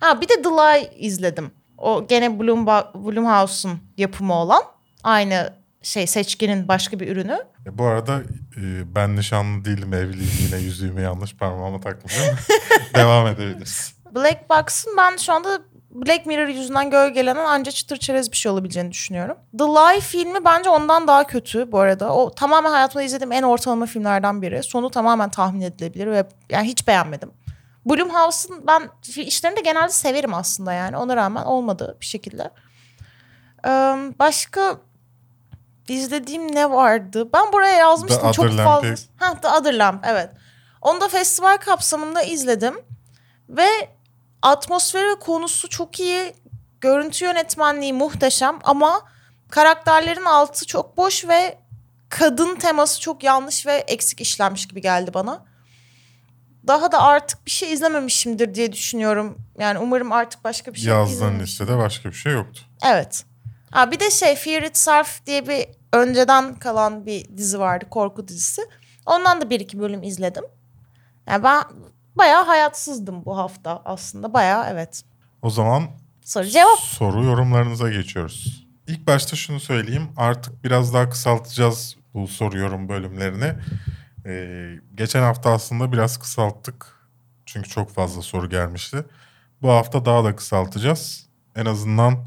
Ha bir de The Lie izledim. O gene Bloom Blumhouse'un yapımı olan aynı şey seçkinin başka bir ürünü. E, bu arada e, ben nişanlı değilim evliyim yine yüzüğümü yanlış parmağıma takmışım. Devam edebiliriz. Black Box'ın ben şu anda Black Mirror yüzünden gölgelenen ancak çıtır çerez bir şey olabileceğini düşünüyorum. The Lie filmi bence ondan daha kötü bu arada. O tamamen hayatımda izlediğim en ortalama filmlerden biri. Sonu tamamen tahmin edilebilir ve yani hiç beğenmedim. Blumhouse'un ben işlerini de genelde severim aslında yani. Ona rağmen olmadı bir şekilde. Ee, başka izlediğim ne vardı? Ben buraya yazmıştım The çok Other fazla. Lamp'i- Ha, The Other Lamp evet. Onu da festival kapsamında izledim. Ve atmosferi ve konusu çok iyi. Görüntü yönetmenliği muhteşem ama karakterlerin altı çok boş ve kadın teması çok yanlış ve eksik işlenmiş gibi geldi bana. Daha da artık bir şey izlememişimdir diye düşünüyorum. Yani umarım artık başka bir şey Yazdığın izlememişim. listede başka bir şey yoktu. Evet. Ha bir de şey Fear Itself diye bir önceden kalan bir dizi vardı. Korku dizisi. Ondan da bir iki bölüm izledim. Yani ben bayağı hayatsızdım bu hafta aslında. Bayağı evet. O zaman Soru cevap. soru yorumlarınıza geçiyoruz. ilk başta şunu söyleyeyim. Artık biraz daha kısaltacağız bu soruyorum bölümlerini. Ee, geçen hafta aslında biraz kısalttık. Çünkü çok fazla soru gelmişti. Bu hafta daha da kısaltacağız. En azından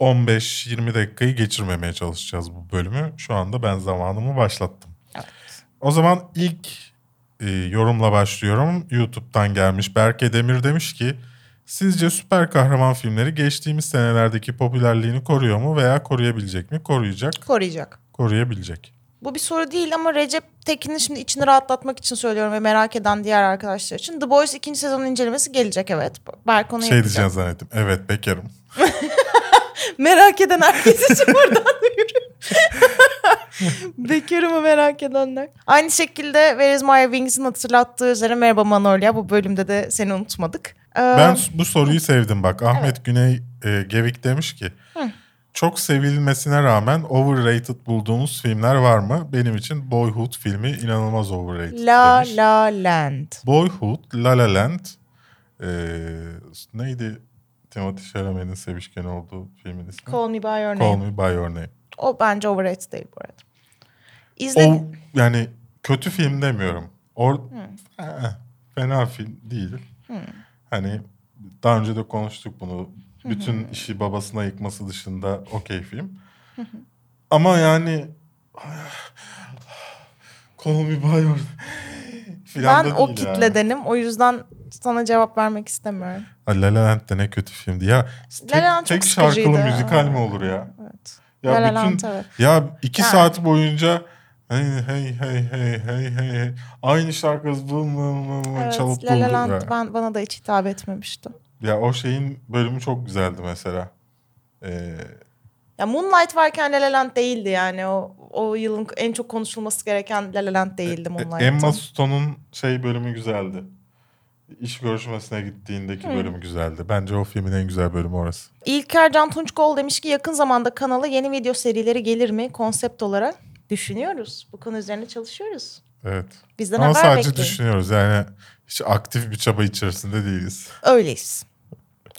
15-20 dakikayı geçirmemeye çalışacağız bu bölümü. Şu anda ben zamanımı başlattım. O zaman ilk e, yorumla başlıyorum. YouTube'dan gelmiş Berke Demir demiş ki Sizce süper kahraman filmleri geçtiğimiz senelerdeki popülerliğini koruyor mu veya koruyabilecek mi? Koruyacak, Koruyacak. koruyabilecek. Bu bir soru değil ama Recep Tekin'in şimdi içini rahatlatmak için söylüyorum ve merak eden diğer arkadaşlar için. The Boys ikinci sezonun incelemesi gelecek evet. Berk onu Şey yapacak. diyeceğim zannettim. Evet bekarım. Merak eden herkes için buradan duyuruyorum. Bekarımı merak edenler. Aynı şekilde Where is My Wings'in hatırlattığı üzere merhaba Manolya. Bu bölümde de seni unutmadık. Ee, Ben bu soruyu sevdim bak. Ahmet Güney e, Gevik demiş ki çok sevilmesine rağmen overrated bulduğunuz filmler var mı? Benim için Boyhood filmi inanılmaz overrated La demiş. La Land. Boyhood, La La Land e, neydi Timothy Chalamet'in sevişken olduğu filmin ismi? Call Me By Your Call Name. Me By Your Name. O bence overrated değil bu arada. İzle... O yani kötü film demiyorum. Or Ee, fena film değil. Hani daha önce de konuştuk bunu. Bütün işi babasına yıkması dışında okey film. Ama yani Call Me By ben o kitledenim. O yüzden sana cevap vermek istemiyorum. Ha, La La Land de ne kötü filmdi ya. Tek, La La Land çok tek şarkılı müzikal mi olur ya? Evet. Ya La La bütün Land, evet. ya iki Yani. saat boyunca hey hey hey hey hey hey hey aynı şarkı vım vım vım Evet, çalıp La La Land ya. ben, bana da hiç hitap etmemişti. Ya o şeyin bölümü çok güzeldi mesela. Ee, Ya Moonlight varken La La Land değildi yani. O, o yılın en çok konuşulması gereken La La Land değildi Moonlight'ta. E, Emma Stone'un şey bölümü güzeldi. İş görüşmesine gittiğindeki bölümü güzeldi. Bence o filmin en güzel bölümü orası. İlker Can Tunçkol demiş ki yakın zamanda kanala yeni video serileri gelir mi konsept olarak? Düşünüyoruz. Bu konu üzerine çalışıyoruz. Evet. Bizden Ama haber sadece bekleyin. düşünüyoruz yani hiç aktif bir çaba içerisinde değiliz. Öyleyiz.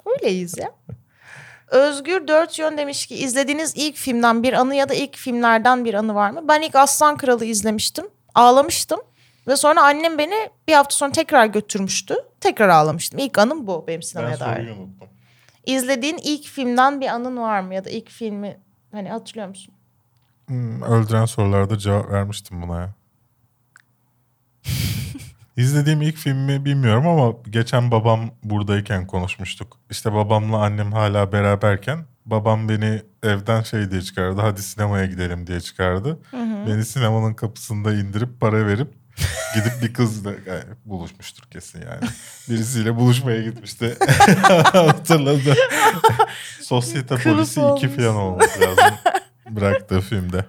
Öyleyiz ya. Özgür Dört Yön demiş ki izlediğiniz ilk filmden bir anı ya da ilk filmlerden bir anı var mı? Ben ilk Aslan Kralı izlemiştim. Ağlamıştım. Ve sonra annem beni bir hafta sonra tekrar götürmüştü. Tekrar ağlamıştım. İlk anım bu benim Ben sinemaya dair. unuttum. İzlediğin ilk filmden bir anın var mı? Ya da ilk filmi hani hatırlıyor musun? Hmm, öldüren sorularda cevap vermiştim buna ya. İzlediğim ilk filmi bilmiyorum ama geçen babam buradayken konuşmuştuk. İşte babamla annem hala beraberken babam beni evden şey diye çıkardı. Hadi sinemaya gidelim diye çıkardı. Beni sinemanın kapısında indirip para verip gidip bir kızla yani buluşmuştur kesin yani. Birisiyle buluşmaya gitmişti. Hatırladı. Sosyete Kılıf polisi 2 olmuş. falan olması lazım. Bıraktığı filmde.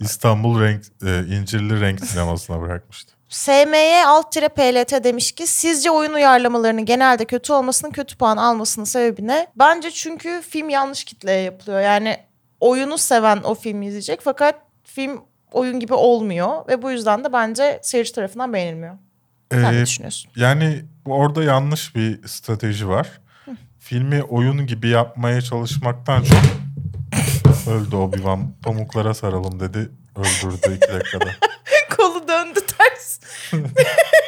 İstanbul renk, e, İncirli Renk sinemasına bırakmıştı. SMY alt tire PLT demiş ki sizce oyun uyarlamalarının genelde kötü olmasının kötü puan almasının sebebi ne? Bence çünkü film yanlış kitleye yapılıyor. Yani oyunu seven o filmi izleyecek fakat film oyun gibi olmuyor ve bu yüzden de bence seyirci tarafından beğenilmiyor. Sen Ee, ne düşünüyorsun? Yani orada yanlış bir strateji var. Filmi oyun gibi yapmaya çalışmaktan çok öldü Obi-Wan. Pamuklara saralım dedi. Öldürdü iki dakikada. Kolu döndü ters.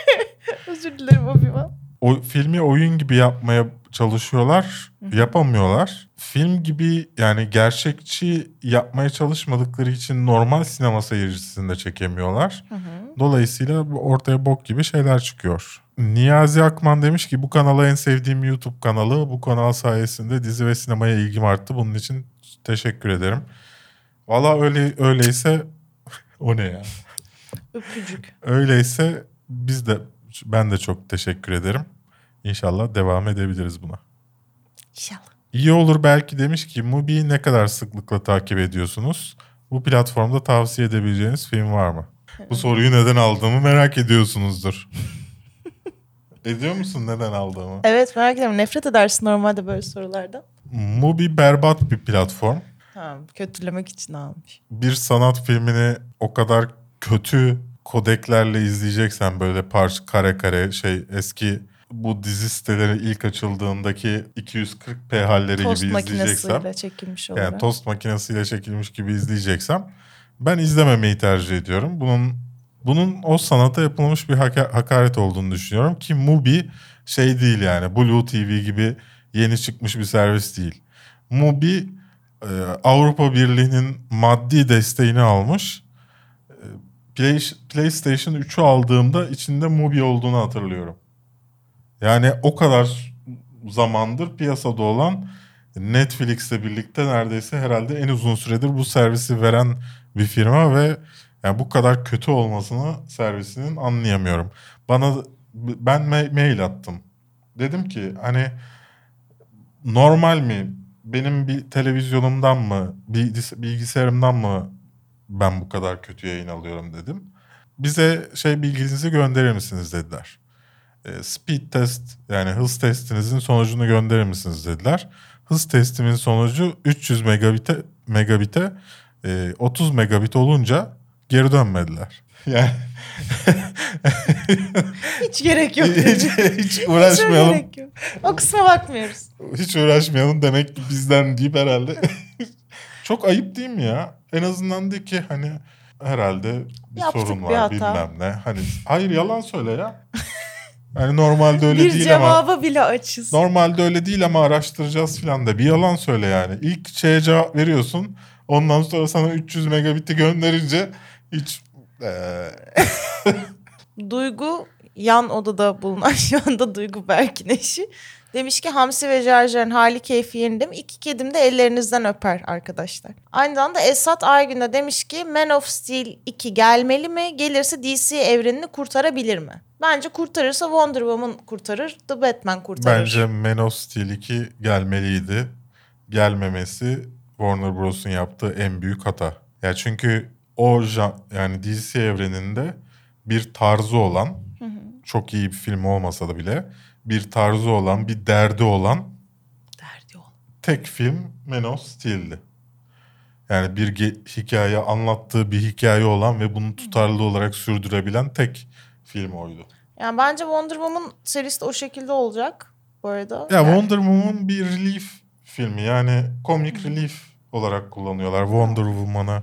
Özür dilerim Obi-Wan. O filmi oyun gibi yapmaya çalışıyorlar, yapamıyorlar. Film gibi yani gerçekçi yapmaya çalışmadıkları için normal sinema seyircisini de çekemiyorlar. Dolayısıyla bu ortaya bok gibi şeyler çıkıyor. Niyazi Akman demiş ki bu kanala en sevdiğim YouTube kanalı. Bu kanal sayesinde dizi ve sinemaya ilgim arttı. Bunun için teşekkür ederim. Valla öyle öyleyse o ne ya? Öpücük. Öyleyse biz de ben de çok teşekkür ederim. İnşallah devam edebiliriz buna. İnşallah. İyi olur belki demiş ki Mubi'yi ne kadar sıklıkla takip ediyorsunuz? Bu platformda tavsiye edebileceğiniz film var mı? Bu soruyu neden aldığımı merak ediyorsunuzdur. Ediyor musun neden aldığımı? Evet merak ediyorum. Nefret edersin normalde böyle sorulardan. Mubi berbat bir platform. Ha, kötülemek için almış. Bir sanat filmini o kadar kötü kodeklerle izleyeceksen böyle parça kare kare şey eski bu dizi siteleri ilk açıldığındaki 240p halleri Tost gibi izleyeceksem makinesiyle çekilmiş olarak. yani tost makinesiyle çekilmiş gibi izleyeceksem ben izlememeyi tercih ediyorum. Bunun bunun o sanata yapılmış bir haka- hakaret olduğunu düşünüyorum ki Mubi şey değil yani Blue TV gibi yeni çıkmış bir servis değil. Mubi e, Avrupa Birliği'nin maddi desteğini almış. E, Play, PlayStation 3'ü aldığımda içinde Mubi olduğunu hatırlıyorum. Yani o kadar zamandır piyasada olan Netflix'le birlikte neredeyse herhalde en uzun süredir bu servisi veren bir firma ve yani bu kadar kötü olmasını servisinin anlayamıyorum. Bana ben ma- mail attım. Dedim ki hani normal mi? Benim bir televizyonumdan mı, bilgis- bilgisayarımdan mı ben bu kadar kötü yayın alıyorum dedim. Bize şey bilginizi gönderir misiniz dediler. E, speed test yani hız testinizin sonucunu gönderir misiniz dediler. Hız testimin sonucu 300 megabite megabite e, 30 megabit olunca geri dönmediler. Yani Hiç gerek yok. hiç, hiç Hiç uğraşmayalım. gerek yok. O kısma bakmıyoruz. Hiç uğraşmayalım demek ki bizden deyip herhalde. Çok ayıp değil mi ya? En azından de ki hani herhalde bir Yaptık sorun bir var hata. bilmem ne. Hani hayır yalan söyle ya. Yani normalde öyle bir değil ama cevaba bile açız. normalde öyle değil ama araştıracağız filan da bir yalan söyle yani. İlk şeye cevap veriyorsun. Ondan sonra sana 300 megabit'i gönderince hiç Duygu yan odada bulunan şu anda Duygu Berk'in eşi. Demiş ki Hamsi ve Jarjar'ın hali keyfi yerinde mi? İki kedim de ellerinizden öper arkadaşlar. Aynı zamanda Esat Aygün de demiş ki Man of Steel 2 gelmeli mi? Gelirse DC evrenini kurtarabilir mi? Bence kurtarırsa Wonder Woman kurtarır, The Batman kurtarır. Bence Man of Steel 2 gelmeliydi. Gelmemesi Warner Bros'un yaptığı en büyük hata. Ya çünkü o yani DC evreninde bir tarzı olan çok iyi bir film olmasa da bile bir tarzı olan, bir derdi olan Derdi ol. tek film Man of Steel'di. Yani bir hikaye anlattığı bir hikaye olan ve bunu tutarlı olarak sürdürebilen tek film oydu. Yani bence Wonder Woman serisi de o şekilde olacak bu arada. Ya Yani- Wonder Woman bir relief filmi yani komik relief olarak kullanıyorlar. Wonder Woman'ı,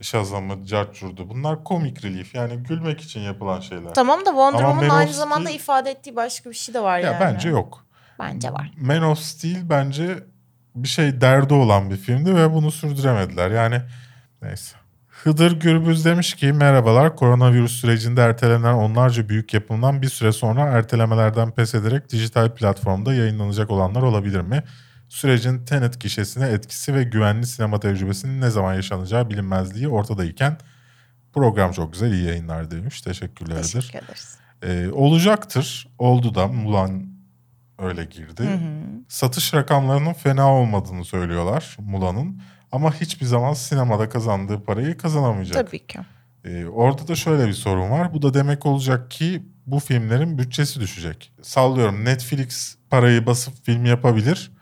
Shazam'ı, Carchur'du. Bunlar komik relief yani gülmek için yapılan şeyler. Tamam da Wonder Woman'ın aynı zamanda Steel- ifade ettiği başka bir şey de var ya yani. bence yok. Bence var. Man of Steel bence bir şey derdi olan bir filmdi ve bunu sürdüremediler. Yani neyse. Hıdır Gürbüz demiş ki merhabalar koronavirüs sürecinde ertelenen onlarca büyük yapımdan bir süre sonra ertelemelerden pes ederek dijital platformda yayınlanacak olanlar olabilir mi? Sürecin Tenet gişesine etkisi ve güvenli sinema tecrübesinin ne zaman yaşanacağı bilinmezliği ortadayken program çok güzel iyi yayınlar demiş. Teşekkürlerdir. Teşekkür ederiz. Ee, olacaktır. Oldu da Mulan öyle girdi. Satış rakamlarının fena olmadığını söylüyorlar Mulan'ın. Ama hiçbir zaman sinemada kazandığı parayı kazanamayacak. Tabii ki. Ee, orada da şöyle bir sorun var. Bu da demek olacak ki bu filmlerin bütçesi düşecek. Sallıyorum Netflix parayı basıp film yapabilir.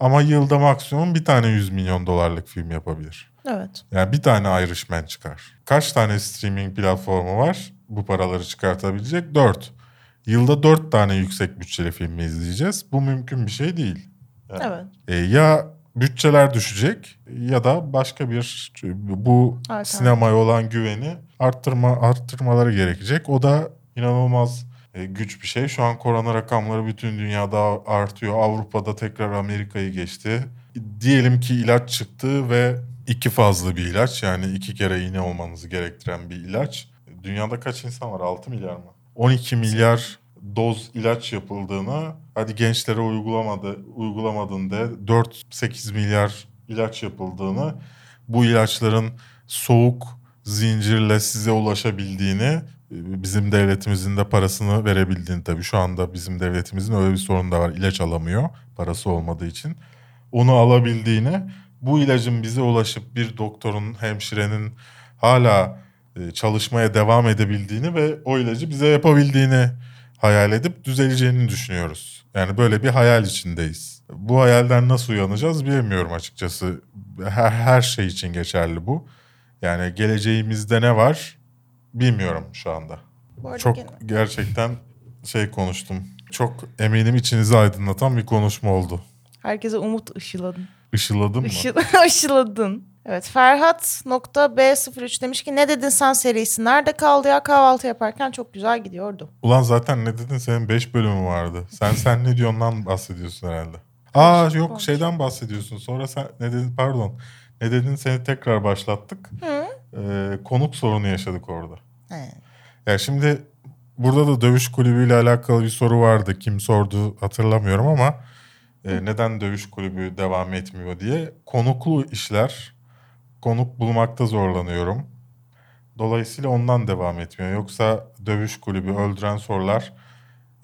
Ama yılda maksimum bir tane 100 milyon dolarlık film yapabilir. Evet. Yani bir tane Irishman çıkar. Kaç tane streaming platformu var bu paraları çıkartabilecek? Dört. Yılda dört tane yüksek bütçeli filmi izleyeceğiz. Bu mümkün bir şey değil. Yani, Evet. e, ya bütçeler düşecek ya da başka bir bu Alternatif. sinemaya olan güveni arttırma arttırmaları gerekecek. O da inanılmaz güç bir şey. Şu an korona rakamları bütün dünyada artıyor. Avrupa'da tekrar Amerika'yı geçti. Diyelim ki ilaç çıktı ve iki fazlı bir ilaç yani iki kere iğne olmanızı gerektiren bir ilaç. Dünyada kaç insan var? 6 milyar mı? 12 milyar doz ilaç yapıldığını hadi gençlere uygulamadı uygulamadın de 4-8 milyar ilaç yapıldığını bu ilaçların soğuk zincirle size ulaşabildiğini bizim devletimizin de parasını verebildiğini tabii şu anda bizim devletimizin öyle bir sorunu da var ilaç alamıyor parası olmadığı için onu alabildiğini bu ilacın bize ulaşıp bir doktorun hemşirenin hala e, çalışmaya devam edebildiğini ve o ilacı bize yapabildiğini hayal edip düzeleceğini düşünüyoruz. Yani böyle bir hayal içindeyiz. Bu hayalden nasıl uyanacağız bilemiyorum açıkçası. Her, her şey için geçerli bu. Yani geleceğimizde ne var bilmiyorum şu anda. Çok gerçekten şey konuştum. çok eminim içinizi aydınlatan bir konuşma oldu. Herkese umut ışıladın. Işıladın mı? Işıl, ışıladın. Evet Ferhat.b03 demiş ki ne dedin sen serisi nerede kaldı ya kahvaltı yaparken çok güzel gidiyordu. Ulan zaten ne dedin senin 5 bölümü vardı. Sen sen ne diyorsundan bahsediyorsun herhalde. Aa yok konuş. şeyden bahsediyorsun. Sonra sen ne dedin pardon. Ne dedin seni tekrar başlattık. Ee, konuk sorunu yaşadık orada. He. Ya şimdi burada da dövüş kulübüyle alakalı bir soru vardı. Kim sordu hatırlamıyorum ama e, neden dövüş kulübü devam etmiyor diye. Konuklu işler, konuk bulmakta zorlanıyorum. Dolayısıyla ondan devam etmiyor. Yoksa dövüş kulübü, öldüren sorular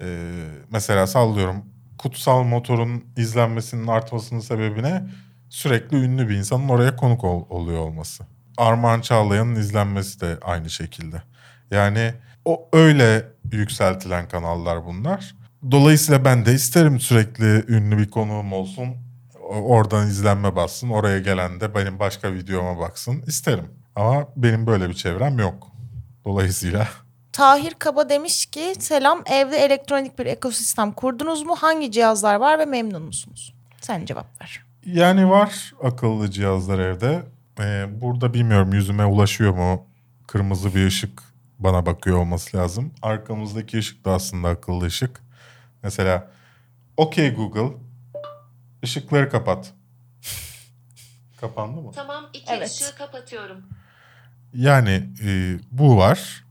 e, mesela sallıyorum kutsal motorun izlenmesinin artmasının sebebine sürekli ünlü bir insanın oraya konuk ol- oluyor olması. Armağan Çağlayan'ın izlenmesi de aynı şekilde. Yani o öyle yükseltilen kanallar bunlar. Dolayısıyla ben de isterim sürekli ünlü bir konuğum olsun. Oradan izlenme bassın. Oraya gelen de benim başka videoma baksın. isterim. Ama benim böyle bir çevrem yok. Dolayısıyla Tahir Kaba demiş ki selam evde elektronik bir ekosistem kurdunuz mu? Hangi cihazlar var ve memnun musunuz? Sen cevap ver. Yani var akıllı cihazlar evde. Ee, burada bilmiyorum yüzüme ulaşıyor mu? Kırmızı bir ışık bana bakıyor olması lazım. Arkamızdaki ışık da aslında akıllı ışık. Mesela OK Google ışıkları kapat. Kapandı mı? Tamam iki Evet. ışığı kapatıyorum. Yani e, bu var.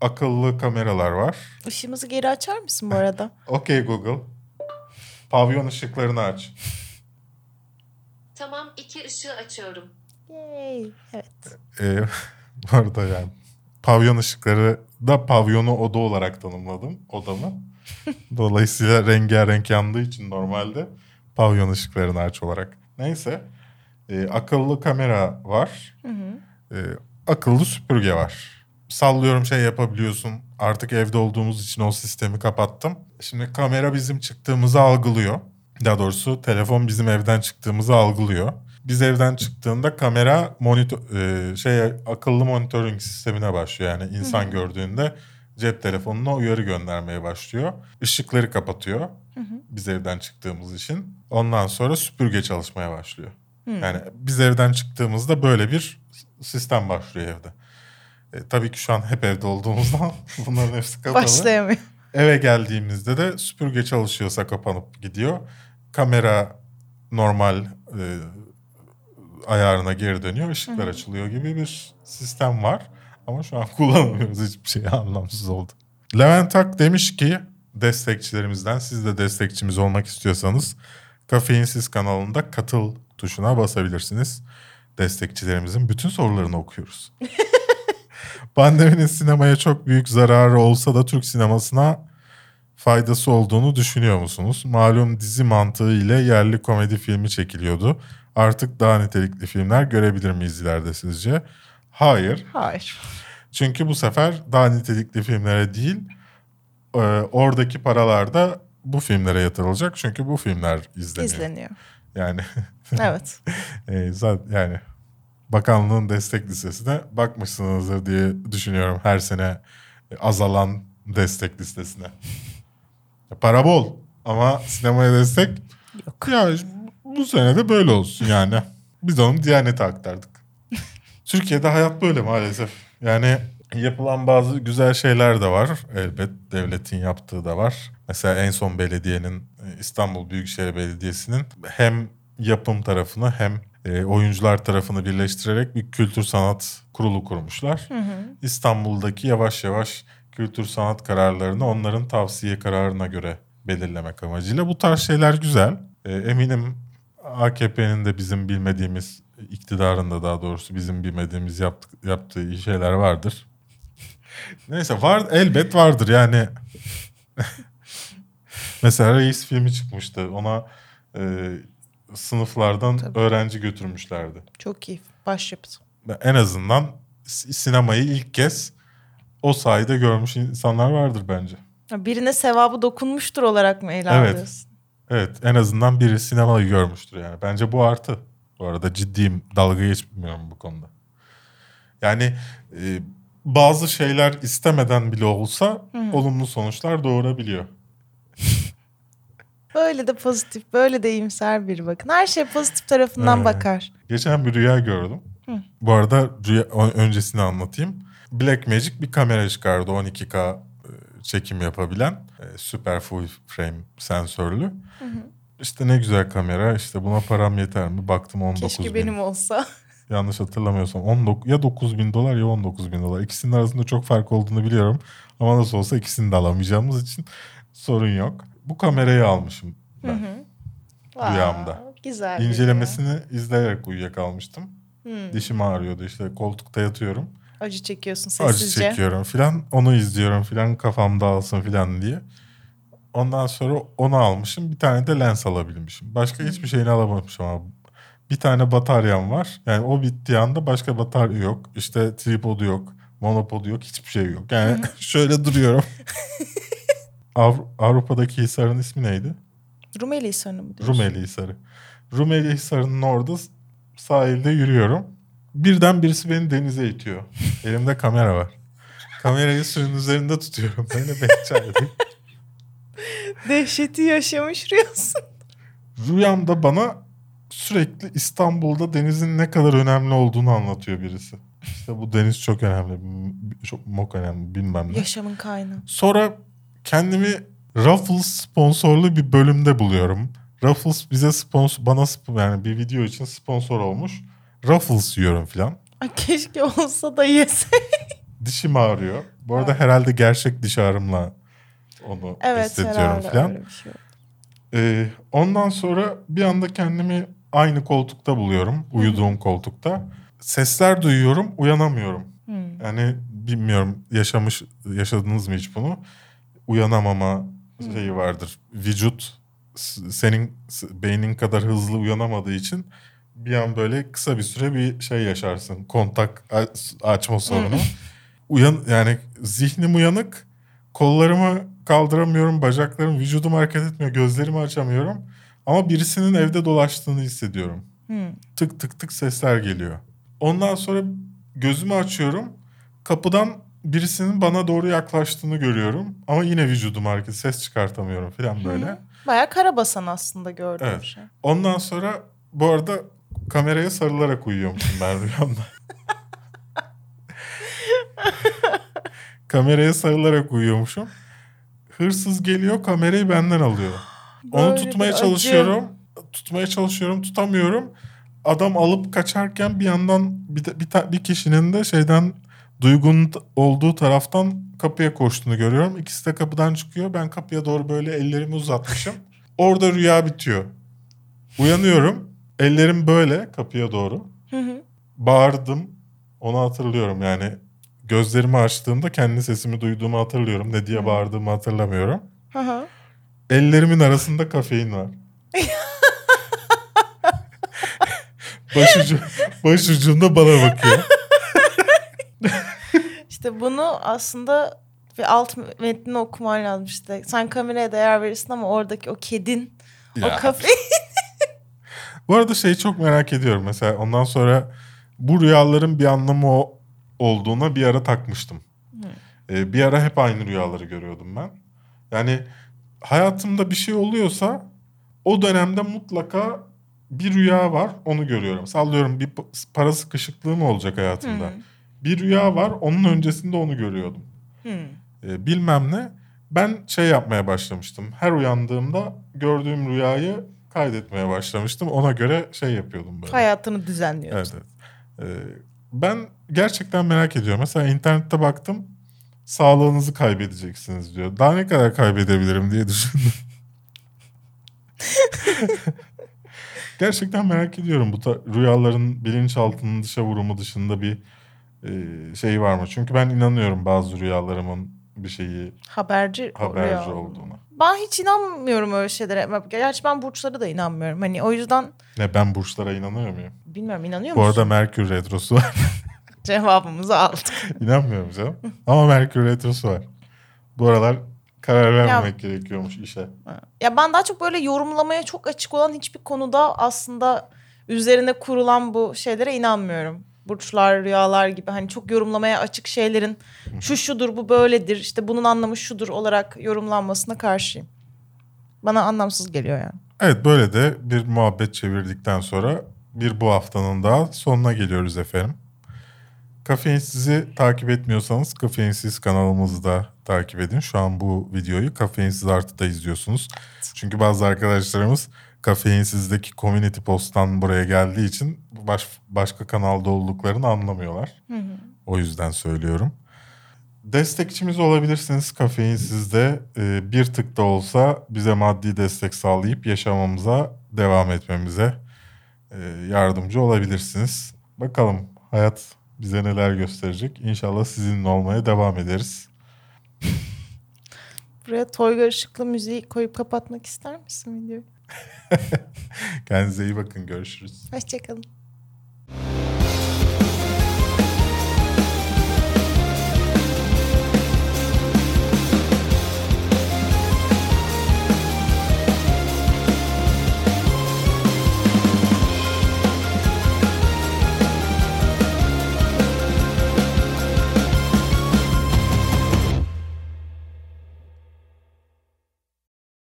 Akıllı kameralar var. Işığımızı geri açar mısın bu arada? OK Google pavyon ışıklarını aç. Tamam iki ışığı açıyorum. Yay. Evet. Ee, bu arada yani pavyon ışıkları da pavyonu oda olarak tanımladım odamı. Dolayısıyla rengarenk yandığı için normalde pavyon ışıklarını aç olarak. Neyse Ee, akıllı kamera var. Ee, akıllı süpürge var. Sallıyorum şey yapabiliyorsun. Artık evde olduğumuz için o sistemi kapattım. Şimdi kamera bizim çıktığımızı algılıyor. Daha doğrusu telefon bizim evden çıktığımızı algılıyor. Biz evden çıktığında kamera monitör e, şey akıllı monitoring sistemine başlıyor. Yani insan gördüğünde cep telefonuna uyarı göndermeye başlıyor. Işıkları kapatıyor. Biz evden çıktığımız için. Ondan sonra süpürge çalışmaya başlıyor. Yani biz evden çıktığımızda böyle bir sistem başlıyor evde. E, tabii ki şu an hep evde olduğumuzdan bunların hepsi kapalı. Başlayamıyor. Eve geldiğimizde de süpürge çalışıyorsa kapanıp gidiyor. Kamera normal e, ayarına geri dönüyor. ışıklar açılıyor gibi bir sistem var. Ama şu an kullanamıyoruz hiçbir şey anlamsız oldu. Levent Ak demiş ki destekçilerimizden siz de destekçimiz olmak istiyorsanız Kafeinsiz kanalında katıl tuşuna basabilirsiniz. Destekçilerimizin bütün sorularını okuyoruz. Pandeminin sinemaya çok büyük zararı olsa da Türk sinemasına faydası olduğunu düşünüyor musunuz? Malum dizi mantığı ile yerli komedi filmi çekiliyordu. Artık daha nitelikli filmler görebilir miyiz ileride sizce? Hayır. Hayır. Çünkü bu sefer daha nitelikli filmlere değil, e, oradaki paralar da bu filmlere yatırılacak. Çünkü bu filmler izleniyor. İzleniyor. Yani Evet. e, zaten yani bakanlığın destek listesine bakmışsınızdır diye düşünüyorum her sene azalan destek listesine. Para bol ama sinemaya destek Yok. ya bu sene de böyle olsun yani. Biz onu Diyanet'e aktardık. Türkiye'de hayat böyle maalesef. Yani yapılan bazı güzel şeyler de var. Elbet devletin yaptığı da var. Mesela en son belediyenin İstanbul Büyükşehir Belediyesi'nin hem yapım tarafını hem e, oyuncular tarafını birleştirerek bir kültür sanat kurulu kurmuşlar. İstanbul'daki yavaş yavaş kültür sanat kararlarını onların tavsiye kararına göre belirlemek amacıyla. Bu tarz şeyler güzel. E, eminim AKP'nin de bizim bilmediğimiz, iktidarın da daha doğrusu bizim bilmediğimiz yaptık, yaptığı şeyler vardır. Neyse var elbet vardır yani. Mesela Reis filmi çıkmıştı. Ona e, sınıflardan Tabii. öğrenci götürmüşlerdi. Çok iyi. Başyapıt. En azından sinemayı ilk kez o sayede görmüş insanlar vardır bence. Birine sevabı dokunmuştur olarak mı ele Evet. alıyorsun? Evet en azından biri sinemayı görmüştür yani. Bence bu artı. Bu arada ciddiyim dalga geçmiyorum bu konuda. Yani e, bazı şeyler istemeden bile olsa olumlu sonuçlar doğurabiliyor. Böyle de pozitif, böyle de iyimser biri bakın. Her şey pozitif tarafından Evet. bakar. Geçen bir rüya gördüm. Bu arada rüya, öncesini anlatayım. Blackmagic bir kamera çıkardı 12K e, çekim yapabilen. e, Süper full frame sensörlü. İşte ne güzel kamera. İşte buna param yeter mi? Baktım 19 Keşke bin. benim olsa. Yanlış hatırlamıyorsam 19, ya 9 bin dolar ya 19 bin dolar. İkisinin arasında çok fark olduğunu biliyorum. Ama nasıl olsa ikisini de alamayacağımız için sorun yok. Bu kamerayı almışım ben. Rüyamda. Aa, Güzel. bir rüya. İncelemesini izleyerek uyuyakalmıştım. Hmm. Dişim ağrıyordu işte koltukta yatıyorum. Acı çekiyorsun Acı sessizce. çekiyorum filan. Onu izliyorum filan kafam dağılsın filan diye. Ondan sonra onu almışım. Bir tane de lens alabilmişim. Başka hiçbir şeyini alamamışım ama. Bir tane bataryam var. Yani o bittiği anda başka batarya yok. İşte tripodu yok. Monopodu yok. Hiçbir şey yok. Yani şöyle duruyorum. Avru- Avrupa'daki Hisar'ın ismi neydi? Rumeli Hisarı'nı mı diyorsun? Rumeli Hisarı. Rumeli Hisarı'nın orada sahilde yürüyorum. Birden birisi beni denize itiyor. Elimde kamera var. Kamerayı suyun üzerinde tutuyorum. Böyle bekçaydım. Dehşeti yaşamış rüyasın. Rüyamda bana sürekli İstanbul'da denizin ne kadar önemli olduğunu anlatıyor birisi. İşte bu deniz çok önemli. Çok mok önemli bilmem ne. Yaşamın kaynağı. Sonra kendimi Ruffles sponsorlu bir bölümde buluyorum. Ruffles bize sponsor, bana yani bir video için sponsor olmuş. Ruffles yiyorum filan. Keşke olsa da yese. Dişim ağrıyor. Bu arada herhalde gerçek diş ağrımla onu evet hissediyorum filan. şey. Ee, ondan sonra bir anda kendimi aynı koltukta buluyorum. Uyuduğum koltukta. Sesler duyuyorum, uyanamıyorum. Hmm. Yani bilmiyorum yaşamış yaşadınız mı hiç bunu? Uyanamama şeyi vardır. Vücut senin beynin kadar hızlı uyanamadığı için bir an böyle kısa bir süre bir şey yaşarsın. Kontak açma sorunu. Uyan yani zihnim uyanık. Kollarımı kaldıramıyorum, bacaklarım, vücudum hareket etmiyor, gözlerimi açamıyorum. Ama birisinin evde dolaştığını hissediyorum Hmm. tık tık tık sesler geliyor. Ondan sonra gözümü açıyorum. Kapıdan birisinin bana doğru yaklaştığını görüyorum. Ama yine vücudum hareket, ses çıkartamıyorum falan böyle. Bayağı karabasan aslında gördüğüm Evet. şey. Ondan sonra bu arada kameraya sarılarak uyuyormuşum ben rüyamda. kameraya sarılarak uyuyormuşum. Hırsız geliyor kamerayı benden alıyor. Onu tutmaya çalışıyorum. Tutmaya çalışıyorum, tutamıyorum. Adam alıp kaçarken bir yandan bir, de- bir, ta- bir kişinin de şeyden Duygu'nun t- olduğu taraftan kapıya koştuğunu görüyorum. İkisi de kapıdan çıkıyor. Ben kapıya doğru böyle ellerimi uzatmışım. Orada rüya bitiyor. Uyanıyorum. Ellerim böyle kapıya doğru. Hı hı. Bağırdım. Onu hatırlıyorum yani. Gözlerimi açtığımda kendi sesimi duyduğumu hatırlıyorum. Ne diye bağırdığımı hatırlamıyorum. Hı hı. Ellerimin arasında kafein var. Başucu, başucunda bana bakıyor. İşte bunu aslında bir alt metnini okuman lazım işte. Sen kameraya değer verirsin ama oradaki o kedin, Ya. o kafe. Bu arada şeyi çok merak ediyorum. Mesela ondan sonra bu rüyaların bir anlamı o olduğuna bir ara takmıştım. Ee, bir ara hep aynı rüyaları görüyordum ben. Yani hayatımda bir şey oluyorsa o dönemde mutlaka bir rüya var onu görüyorum. Sallıyorum bir pa- para sıkışıklığı mı olacak hayatımda? Hı. Bir rüya var onun öncesinde onu görüyordum. Hmm. Ee, bilmem ne. Ben şey yapmaya başlamıştım. Her uyandığımda gördüğüm rüyayı kaydetmeye başlamıştım. Ona göre şey yapıyordum böyle. Hayatını düzenliyorsun. Evet, evet. Ee, ben gerçekten merak ediyorum. Mesela internette baktım. Sağlığınızı kaybedeceksiniz diyor. Daha ne kadar kaybedebilirim diye düşündüm. gerçekten merak ediyorum. Bu ta- rüyaların bilinçaltının dışa vurumu dışında bir e, şey var mı? Çünkü ben inanıyorum bazı rüyalarımın bir şeyi Haberci, haberci rüya olduğuna. Ben hiç inanmıyorum öyle şeylere. Gerçi ben burçlara da inanmıyorum. Hani o yüzden Ne ben burçlara inanıyor muyum? bilmiyorum inanıyor Bu musun? arada Merkür Retrosu var. Cevabımızı aldık. İnanmıyorum canım. Ama Merkür Retrosu var. Bu aralar karar vermemek gerekiyormuş işe. Ya ben daha çok böyle yorumlamaya çok açık olan hiçbir konuda aslında üzerine kurulan bu şeylere inanmıyorum. Burçlar, rüyalar gibi hani çok yorumlamaya açık şeylerin şu şudur bu böyledir işte bunun anlamı şudur olarak yorumlanmasına karşıyım. Bana anlamsız geliyor yani. Evet böyle de bir muhabbet çevirdikten sonra bir bu haftanın daha sonuna geliyoruz efendim. Kafeinsizi takip etmiyorsanız Kafeinsiz kanalımızı da takip edin. Şu an bu videoyu Kafeinsiz Artı'da izliyorsunuz. Çünkü bazı arkadaşlarımız Kafeinsiz'deki community post'tan buraya geldiği için baş, başka kanalda olduklarını anlamıyorlar. O yüzden söylüyorum. Destekçimiz olabilirsiniz Kafeinsiz'de. Ee, bir tık da olsa bize maddi destek sağlayıp yaşamamıza devam etmemize e, yardımcı olabilirsiniz. Bakalım hayat bize neler gösterecek. İnşallah sizinle olmaya devam ederiz. Buraya Toygar Işıklı müziği koyup kapatmak ister misin videoyu? Kendinize iyi bakın. Görüşürüz. Hoşçakalın.